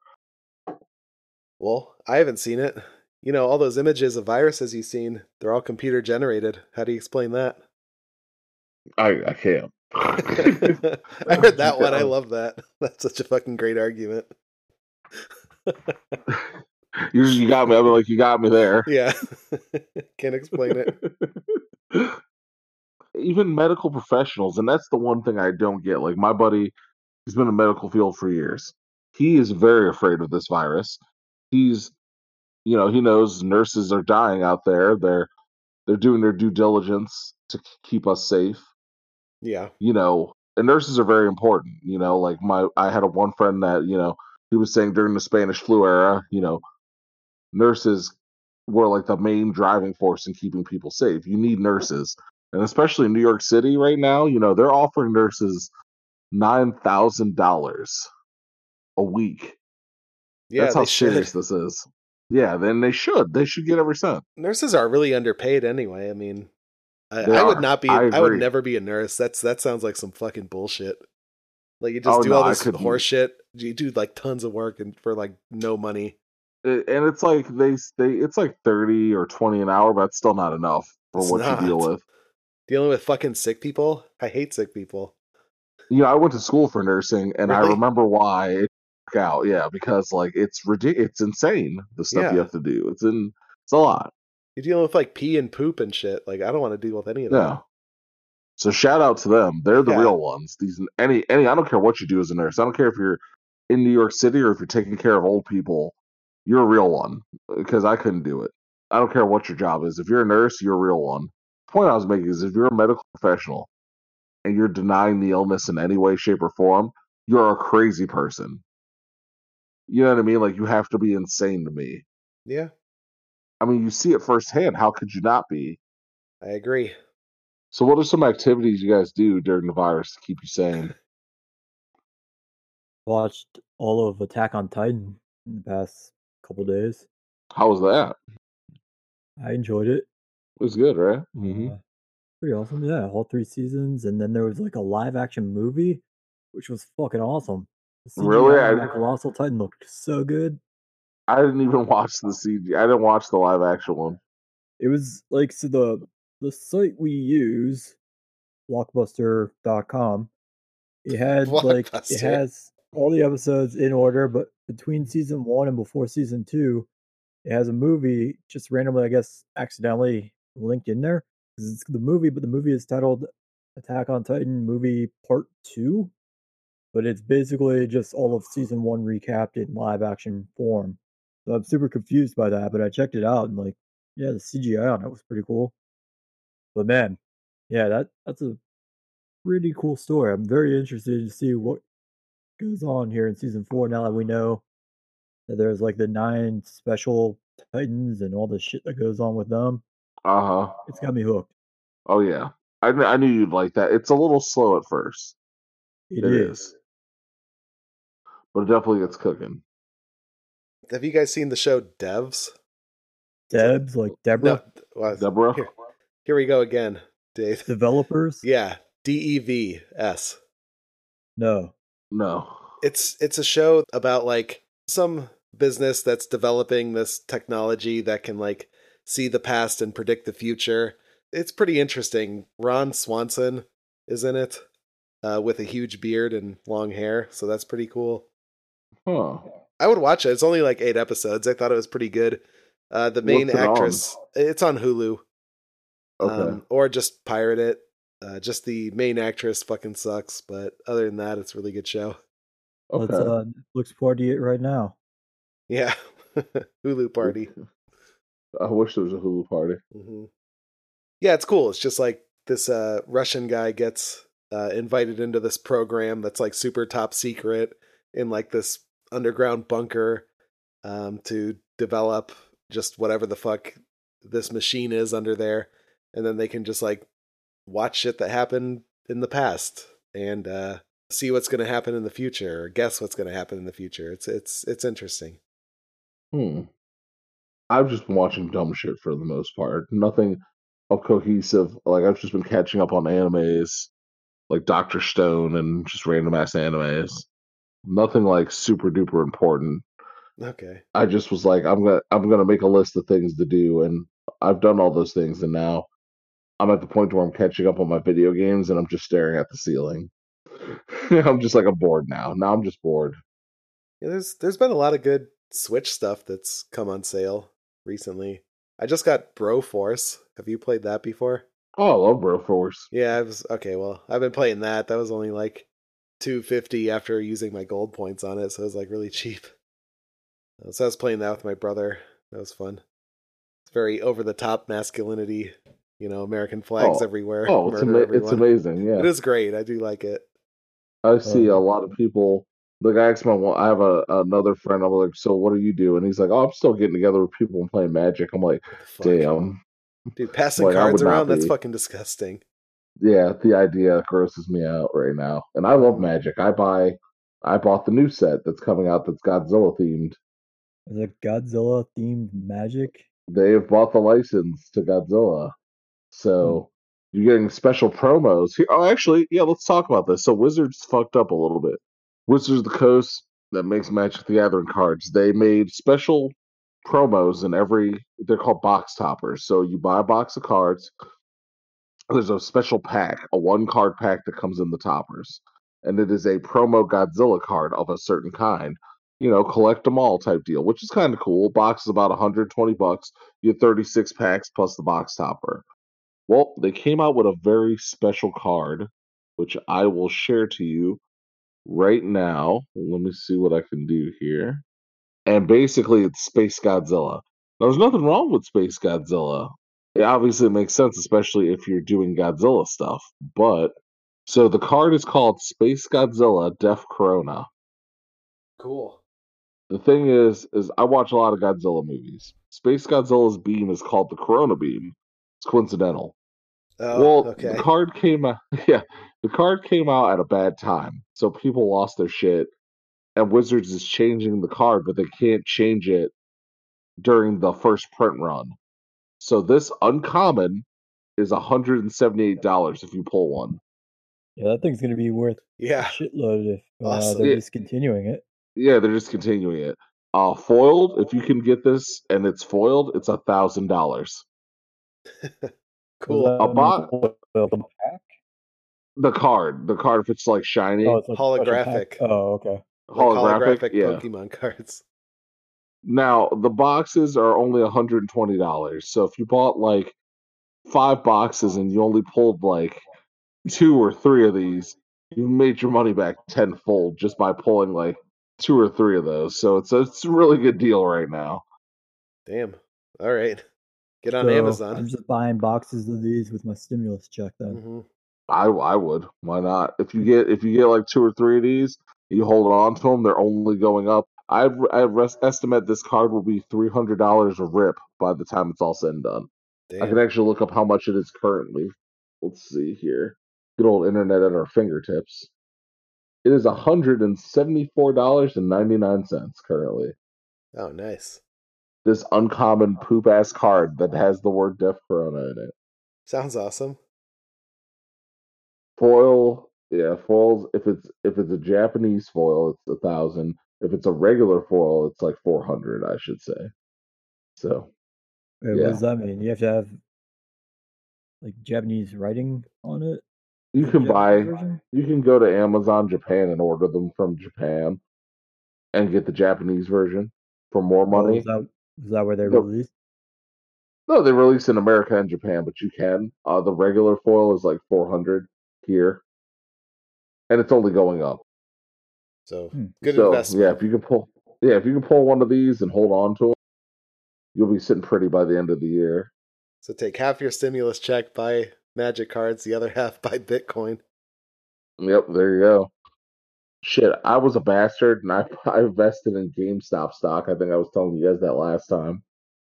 well, I haven't seen it. You know, all those images of viruses you've seen, they're all computer generated. How do you explain that? I I can't. (laughs) I heard that one. I love that. (laughs) That's such a fucking great argument. (laughs) you, you got me. I mean, like you got me there. Yeah. Can't explain it. Even medical professionals, and that's the one thing I don't get. Like my buddy, he's been in the medical field for years. He is very afraid of this virus. He's, you know, he knows nurses are dying out there. They're they're doing their due diligence to keep us safe. Yeah. You know, and nurses are very important. You know, like my I had a one friend that you know he was saying during the Spanish flu era, you know, nurses were like the main driving force in keeping people safe. You need nurses. And especially in New York City right now, you know, they're offering nurses nine thousand dollars a week. Yeah. That's how should. serious this is. Yeah, then they should. They should get every cent. Nurses are really underpaid anyway. I mean, I, I would not be. I I, would never be a nurse. That's that sounds like some fucking bullshit. Like you just Oh, do no, all this horse shit. You do like tons of work and for like no money. A- And it's like they they it's like thirty or twenty an hour, but it's still not enough for It's what you deal with. Dealing with fucking sick people. I hate sick people. You know, I went to school for nursing, and I remember why it out. Yeah, because like it's ridiculous. It's insane the stuff you have to do. It's in. It's a lot. You're dealing with like pee and poop and shit. Like I don't want to deal with any of Yeah. that. So shout out to them. They're the Yeah. real ones. These any any. I don't care what you do as a nurse. I don't care if you're in New York City or if you're taking care of old people. You're a real one uh, because I couldn't do it. I don't care what your job is. If you're a nurse, you're a real one. The point I was making is if you're a medical professional and you're denying the illness in any way, shape, or form, you're a crazy person. You know what I mean? Like you have to be insane to me. Yeah, I mean, you see it firsthand. How could you not be? I agree. So, what are some activities you guys do during the virus to keep you sane? (laughs) Watched all of Attack on Titan in the past couple days. How was that? I enjoyed it. It was good, right? hmm Uh, pretty awesome. Yeah, all three seasons, and then there was like a live action movie, which was fucking awesome. Really? CGI on I- that Colossal Titan looked so good. I didn't even (laughs) watch the CG. I didn't watch the live action one. It was like so the the site we use, blockbuster.com, it had like it has all the episodes in order, but between season one and before season two, it has a movie just randomly, I guess, accidentally linked in there. 'Cause it's the movie, but the movie is titled Attack on Titan Movie Part Two. But it's basically just all of season one recapped in live action form. So I'm super confused by that, but I checked it out and like, yeah, the CGI on it was pretty cool. But man, yeah, that that's a pretty cool story. I'm very interested to see what goes on here in season four now that we know that there's like the nine special titans and all the shit that goes on with them. Uh huh. It's got me hooked. Oh yeah. I I knew you'd like that. It's a little slow at first. It It is. is. But it definitely gets cooking. Have you guys seen the show Devs? Debs, like Deborah, No, well, Deborah? Here, here we go again, Dave. developers. (laughs) Yeah, D E V S. No. No. It's it's a show about like some business that's developing this technology that can like see the past and predict the future. It's pretty interesting. Ron Swanson is in it uh, with a huge beard and long hair, so that's pretty cool. Huh. I would watch it. It's only like eight episodes. I thought it was pretty good. Uh, the main What's it on? actress, it's on Hulu, Okay. um, or just pirate it. Uh, just the main actress fucking sucks, but other than that, it's a really good show. okay. Let's uh Netflix party it right now. Yeah, (laughs) Hulu party. (laughs) I wish there was a Hulu party. hmm Yeah, it's cool. It's just like this uh, Russian guy gets uh, invited into this program that's like super top secret in like this underground bunker um, to develop just whatever the fuck this machine is under there, and then they can just like watch shit that happened in the past and uh, see what's going to happen in the future or guess what's going to happen in the future. It's it's it's interesting. Hmm. I've just been watching dumb shit for the most part. Nothing of cohesive. Like I've just been catching up on animes, like Doctor Stone and just random ass animes. Nothing like super duper important. Okay. I just was like, I'm gonna I'm gonna make a list of things to do, and I've done all those things, and now I'm at the point where I'm catching up on my video games, and I'm just staring at the ceiling. (laughs) I'm just like I'm bored now. Now I'm just bored. Yeah, there's there's been a lot of good Switch stuff that's come on sale recently. I just got Broforce. Have you played that before? Oh, I love Broforce. Yeah, I was okay. Well, I've been playing that. That was only like two fifty after using my gold points on it, so it was like really cheap. Uh, So I was playing that with my brother. That was fun. It's very over the top masculinity. You know, American flags Oh, everywhere. Oh, it's, ama- it's amazing. Yeah. It is great. I do like it. I see a Uh, lot of people. Like I asked my I have a another friend. I'm like, so what do you do? And he's like, oh, I'm still getting together with people and playing Magic. I'm like, What the fuck? damn, Dude, passing Like, cards would not around, that's fucking disgusting. Yeah. The idea grosses me out right now. And I love Magic. I buy, I bought the new set that's coming out that's Godzilla themed. Is it Godzilla themed magic? They have bought the license to Godzilla, so hmm. you're getting special promos. Here, oh, actually, yeah. Let's talk about this. So Wizards fucked up a little bit. Wizards of the Coast that makes Magic the Gathering cards. They made special promos in every. They're called box toppers. So you buy a box of cards. There's a special pack, a one card pack that comes in the toppers, and it is a promo Godzilla card of a certain kind. You know, collect them all type deal, which is kind of cool. Box is about 120 bucks. You get 36 packs plus the box topper. Well, they came out with a very special card, which I will share to you right now. Let me see what I can do here. And basically, it's Space Godzilla. There's nothing wrong with Space Godzilla. It obviously makes sense, especially if you're doing Godzilla stuff. But so the card is called Space Godzilla Death Corona. Cool. The thing is, is I watch a lot of Godzilla movies. Space Godzilla's beam is called the Corona beam. It's coincidental. Oh, well, okay. the card came out. (laughs) Yeah, the card came out at a bad time, so people lost their shit. And Wizards is changing the card, but they can't change it during the first print run. So this uncommon is $178 if you pull one. Yeah, that thing's gonna be worth a yeah. shitload if uh, Awesome. they're Yeah. discontinuing it. Yeah, they're just continuing it. Uh, foiled, if you can get this and it's foiled, it's a thousand dollars. (laughs) Cool. Mean bot- the pack? The card, the card if it's like shiny, Oh, it's like a? Holographic. Oh, okay. Holographic, holographic yeah. Pokemon (laughs) cards. Now the boxes are only hundred and twenty dollars. So if you bought like five boxes and you only pulled like two or three of these, you made your money back tenfold just by pulling like two or three of those. So it's a, it's a really good deal right now. Damn. All right. Get on So, Amazon. I'm just buying boxes of these with my stimulus check then. hmm I I would. Why not? If you get if you get like two or three of these, you hold on to them. They're only going up. I I res- estimate this card will be three hundred dollars a rip by the time it's all said and done. I can actually look up how much it is currently. Let's see here. Good old internet at our fingertips. It is hundred and seventy four dollars and ninety nine cents currently. Oh, nice. This uncommon poop ass card that has the word Death Corona in it. Sounds awesome. foil yeah foils if it's if it's a japanese foil it's a thousand if it's a regular foil it's like 400 i should say so Wait, Yeah. What does that mean? You have to have like Japanese writing on it? you can buy version? you can go to amazon japan and order them from japan and get the japanese version for more Oh, money is that is that where they No. released? no they release in america and japan but you can uh the regular foil is like 400 here and it's only going up So Hmm. good so investment. yeah if you can pull yeah if you can pull one of these and hold on to it, you'll be sitting pretty by the end of the year So take half your stimulus check, buy magic cards, the other (laughs) half buy Bitcoin. Yep, there you go. Shit, I was a bastard and I, (laughs) I invested in GameStop stock. I think I was telling you guys that last time.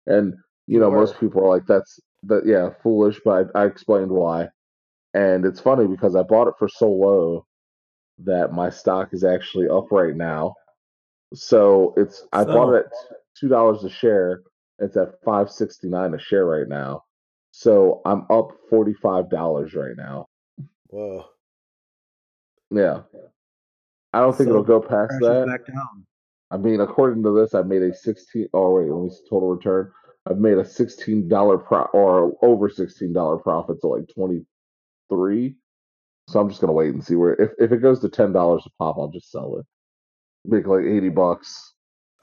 And you You know, were. most people are like, "That's that, yeah, foolish." But I, I explained why. And it's funny because I bought it for so low that my stock is actually up right now. So it's I bought it at two dollars a share. It's at five sixty nine a share right now. So I'm up forty five dollars right now. Whoa. Yeah. I don't think it'll go past that. I mean, according to this, I made a sixteen. Oh wait, let me see total return. I've made a sixteen dollar pro or over sixteen dollar profit to like twenty three. So I'm just gonna wait and see where if if it goes to ten dollars a pop, I'll just sell it. Make like eighty bucks.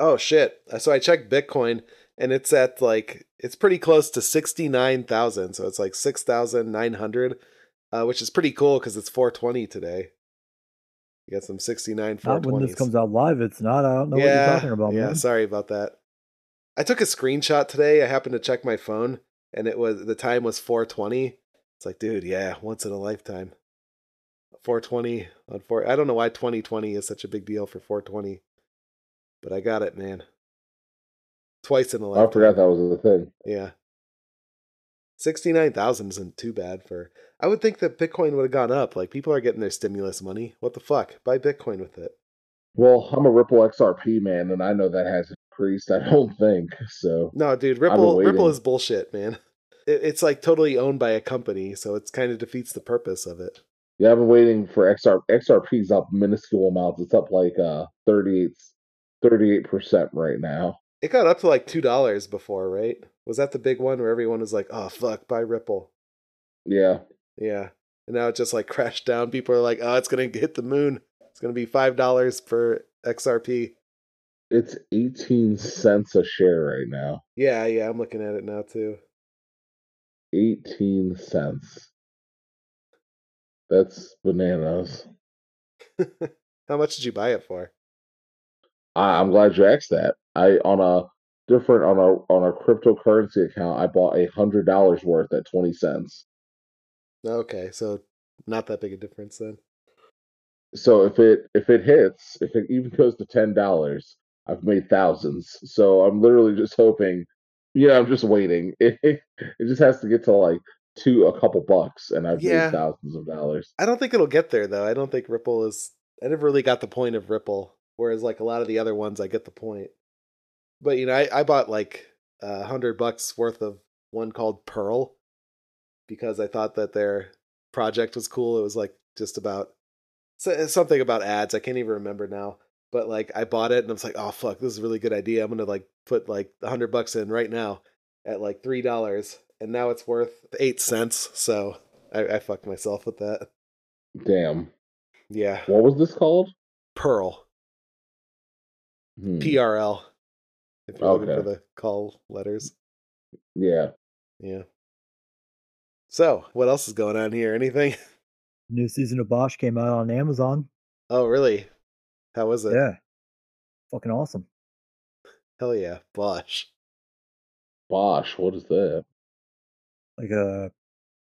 Oh shit. So I checked Bitcoin and it's at like it's pretty close to 69,000. So it's like 6,900, uh, which is pretty cool cuz it's 420 today. You got some 69 Not when this comes out live. It's not. I don't know what you're talking about, yeah, man. sorry about that. I took a screenshot today. I happened to check my phone and it was the time was 420. It's like, dude, yeah, once in a lifetime. 420 on 4 I don't know why 2020 is such a big deal for 420. But I got it, man. Twice in a I I forgot that was the thing. Yeah. 69,000 isn't too bad for I would think that Bitcoin would have gone up. Like people are getting their stimulus money. What the fuck? Buy Bitcoin with it. Well, I'm a Ripple XRP man, and I know that has increased. I don't think so. No, dude, Ripple Ripple is bullshit, man. It, it's like totally owned by a company, so it's kind of defeats the purpose of it. Yeah, I've been waiting for XR XRP's up minuscule amounts. It's up like uh 38 percent right now. It got up to like two dollars before, right? Was that the big one where everyone was like, "Oh fuck, buy Ripple"? Yeah. Yeah, and now it just like (laughs) crashed down. People are like, "Oh, it's gonna hit the moon. It's gonna be five dollars per XRP." It's 18 cents a share right now. Yeah, yeah, I'm looking at it now too. 18 cents. That's bananas. (laughs) How much did you buy it for? I, I'm glad you asked that. I on a different on a on a cryptocurrency account, I bought a hundred dollars worth at 20 cents. Okay, so not that big a difference then. So if it if it hits, if it even goes to ten dollars, I've made thousands. So I'm literally just hoping. Yeah, I'm just waiting. It (laughs) it just has to get to like two a couple bucks, and I've Yeah. made thousands of dollars. I don't think it'll get there though. I don't think Ripple is. I never really got the point of Ripple, whereas like a lot of the other ones, I get the point. But you know, I, I bought like a hundred bucks worth of one called Pearl because I thought that their project was cool. It was like just about something about ads. I can't even remember now. But like I bought it and I was like, oh fuck, this is a really good idea. I'm gonna like put like a hundred bucks in right now at like three dollars, and now it's worth eight cents. So I, I fucked myself with that. Damn. Yeah, What was this called? Pearl, Hmm, PRL. If you're looking for the call letters, Yeah. yeah. So what else is going on here? Anything? (laughs) New season of Bosch came out on Amazon. Oh, really? How was it? Yeah. Fucking awesome. Hell yeah, Bosch. Bosch, what is that? Like a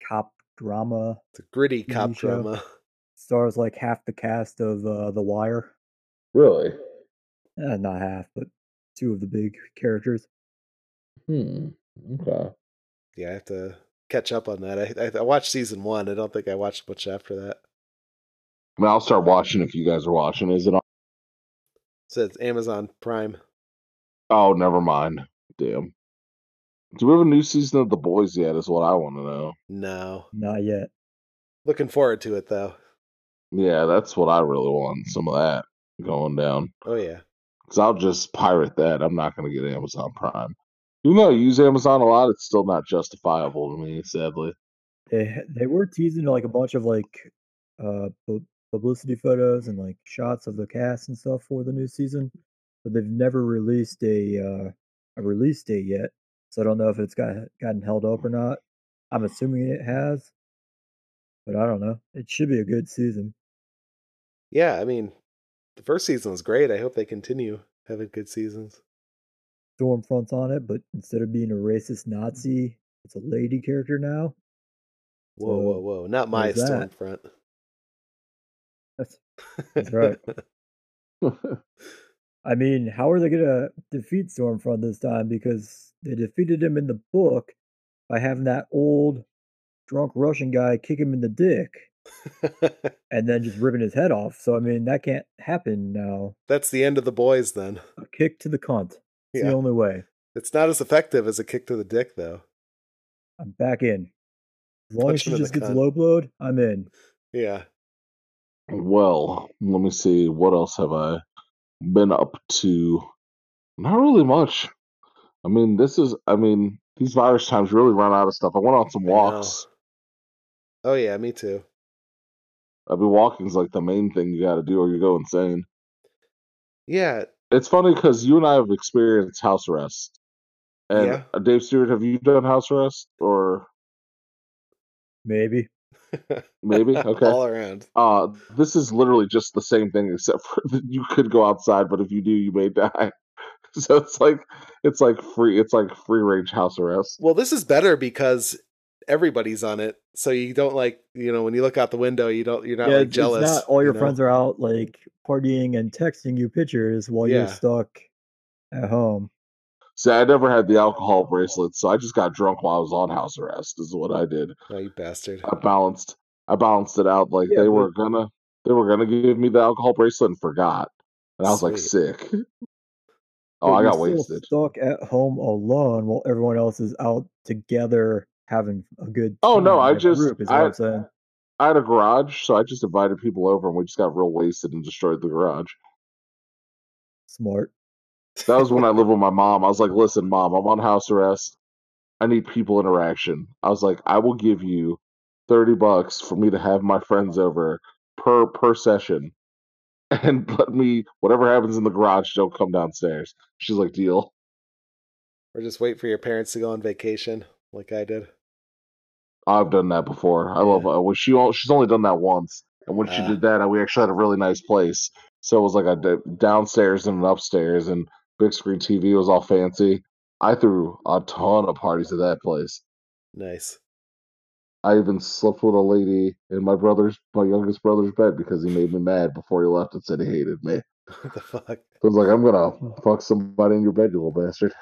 cop drama. It's a gritty TV cop show. drama. (laughs) Stars like half the cast of uh, The Wire. Really? Eh, not half, but two of the big characters. Hmm. Okay. Yeah, I have to catch up on that. I, I I watched season one. I don't think I watched much after that. I mean, I'll start watching if you guys are watching. Is it on? So it's Amazon Prime. Oh, never mind. Damn. Do we have a new season of The Boys yet? Is what I want to know. No. Not yet. Looking forward to it though. Yeah, that's what I really want. Some of that going down. Oh yeah. Because I'll just pirate that. I'm not going to get Amazon Prime. Even though I use Amazon a lot, it's still not justifiable to me, sadly. They they were teasing like a bunch of like uh pu- publicity photos and like shots of the cast and stuff for the new season, but they've never released a uh a release date yet. So I don't know if it's got gotten held up or not. I'm assuming it has, but I don't know. It should be a good season. Yeah, I mean, the first season was great. I hope they continue having good seasons. Stormfront's on it, but instead of being a racist Nazi, it's a lady character now. Whoa, So, whoa, whoa! Not my that. Stormfront. That's That's right. (laughs) I mean, how are they gonna defeat Stormfront this time? Because they defeated him in the book by having that old drunk Russian guy kick him in the dick (laughs) and then just ripping his head off. So I mean, that can't happen now. That's the end of the boys. Then A kick to the cunt. It's Yeah. the only way. it's not as effective as a kick to the dick, though. I'm back in. As long Punch as she him in the just gets cunt. low blowed, I'm in. Yeah. well, let me see. What else have I been up to? Not really much. I mean, this is, I mean, these virus times really run out of stuff. I went on some walks. Oh yeah, me too. I mean, walking's like the main thing you got to do or you go insane. Yeah, It's funny because you and I have experienced house arrest. And Yeah. uh, Dave Stewart, have you done house arrest or Maybe. (laughs) maybe? Okay. all around. Uh, this is literally just the same thing, except (laughs) for you could go outside, but if you do, you may die. (laughs) So it's like it's like free it's like free range house arrest. Well, this is better because everybody's on it, so you don't like you know when you look out the window, you don't you're not yeah, like it's jealous. not all your you know? friends are out like partying and texting you pictures while Yeah. you're stuck at home. See, I never had the alcohol bracelet, so I just got drunk while I was on house arrest. Is what I did. Oh, you bastard! I balanced I balanced it out like Yeah, they but- were gonna they were gonna give me the alcohol bracelet and forgot, and I was like sick. (laughs) Oh, I got wasted. Stuck at home alone while everyone else is out together having a good. Oh, no, I just- group I-. I had a garage, so I just invited people over and we just got real wasted and destroyed the garage. Smart. That was when I lived (laughs) with my mom. I was like, listen, mom, I'm on house arrest. I need people interaction. I was like, I will give you 30 bucks for me to have my friends over per per session. (laughs) And let me whatever happens in the garage, don't come downstairs. She's like, deal. Or just wait for your parents to go on vacation, like I did. I've done that before. I love uh, when she al- she's only done that once. And when she Ah. did that, uh, we actually had a really nice place. So it was like a d- downstairs and an upstairs, and big screen TV was all fancy. I threw a ton of parties at that place. Nice. I even slept with a lady in my brother's, my youngest brother's bed because he made me mad before he left and said he hated me. What (laughs) the fuck? So I was like, I'm gonna fuck somebody in your bed, you little bastard.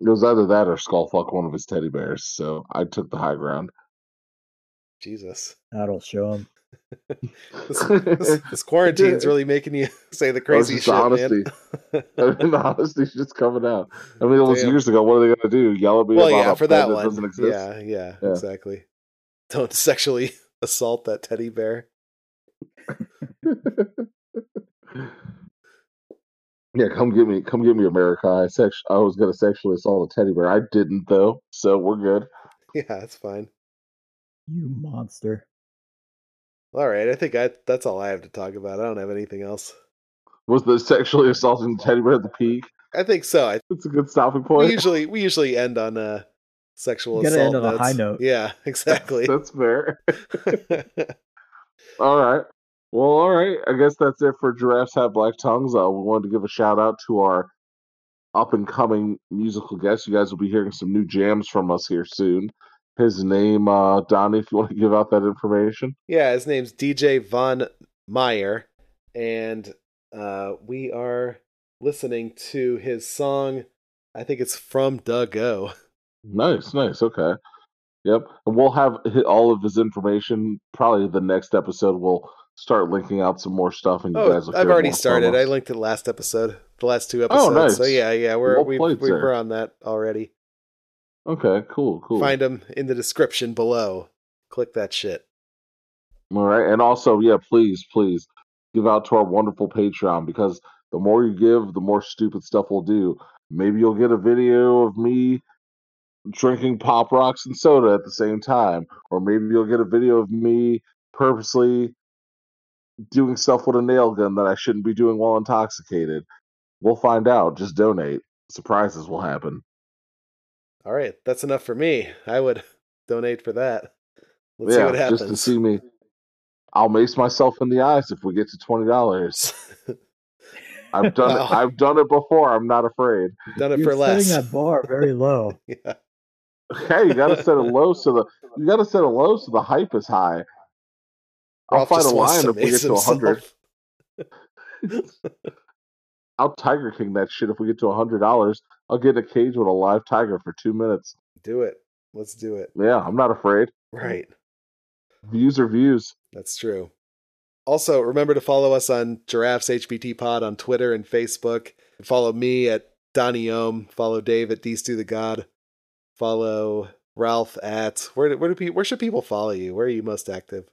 It was either that or skull fuck one of his teddy bears. So I took the high ground. Jesus. That'll show him. This, this, (laughs) this quarantine's really making you (laughs) say the That crazy just shit, honesty. man. I mean, the honesty's just coming out. I mean, it was years ago. What are they gonna do? Yell at me well, about yeah, a for that one. doesn't exist? Yeah, yeah, Yeah. exactly. Don't (laughs) sexually assault that teddy bear. Yeah, come get me, come get me, America. I sex, I was gonna sexually assault a teddy bear. I didn't though, so we're good. Yeah, that's fine. You monster. All right, I think I that's all I have to talk about. I don't have anything else. Was the sexually assaulting teddy bear at the peak? I think so. I It's a good stopping we point. usually we usually end on a sexual You gotta assault end on a high note. Yeah, (laughs) exactly. That's fair. (laughs) All right. Well, all right. I guess that's it for Giraffes Have Black Tongues. Uh, we wanted to give a shout out to our up and coming musical guests. You guys will be hearing some new jams from us here soon. His name, uh, Donnie, if you want to give out that information. yeah, his name's DJ Von Meyer, and uh, we are listening to his song. I think it's from Doug O. Nice, nice. Okay. Yep. And we'll have all of his information. Probably the next episode, we'll start linking out some more stuff. And you Oh, guys will I've already started. I linked it last episode, the last two episodes. So nice. So yeah, yeah, we're Well we we were on that already. Okay, cool, cool. Find them in the description below. Click that shit. All right. And also, yeah, please, please give out to our wonderful Patreon because the more you give, the more stupid stuff we'll do. Maybe you'll get a video of me drinking pop rocks and soda at the same time, or maybe you'll get a video of me purposely doing stuff with a nail gun that I shouldn't be doing while intoxicated. We'll find out. Just donate. Surprises will happen. All right, that's enough for me. I would donate for that. Let's yeah, see what happens. just to see me. I'll mace myself in the eyes if we get to twenty dollars. (laughs) I've done Wow. it. I've done it before. I'm not afraid. Done it You're for less. setting that bar very low. (laughs) yeah. Hey, you got to set it low so the you got to set it low so the hype is high. I'll Ralph fight a just wants lion if we get mace to hundred. himself. (laughs) I'll Tiger King that shit if we get to hundred dollars. I'll get in a cage with a live tiger for two minutes. Do it. Let's do it. Yeah, I'm not afraid. Right. Views are views. That's true. Also, remember to follow us on Giraffes HBT Pod on Twitter and Facebook. Follow me at Donny Ohm. Follow Dave at Deestu the God. Follow Ralph at where do, where do people where should people follow you? Where are you most active?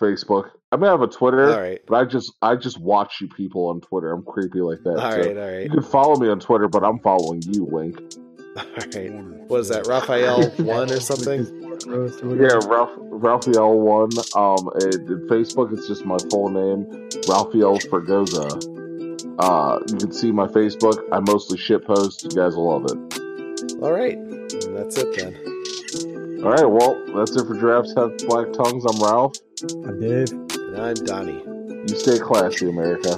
Facebook. I may have a Twitter, All right. but I just I just watch you people on Twitter. I'm creepy like that. All too. right, all right. You can follow me on Twitter, but I'm following you, Wink. All right. What is that? Raphael one or something? (laughs) Yeah. Ralph Raphael one. Um, and, and Facebook, it's just my full name, Raphael Fergoza. Uh, you can see my Facebook. I mostly shit post. You guys will love it. All right. That's it then. All right, well, that's it for Giraffes Have Black Tongues. I'm Ralph. I'm Dave. And I'm Donnie. You stay classy, America.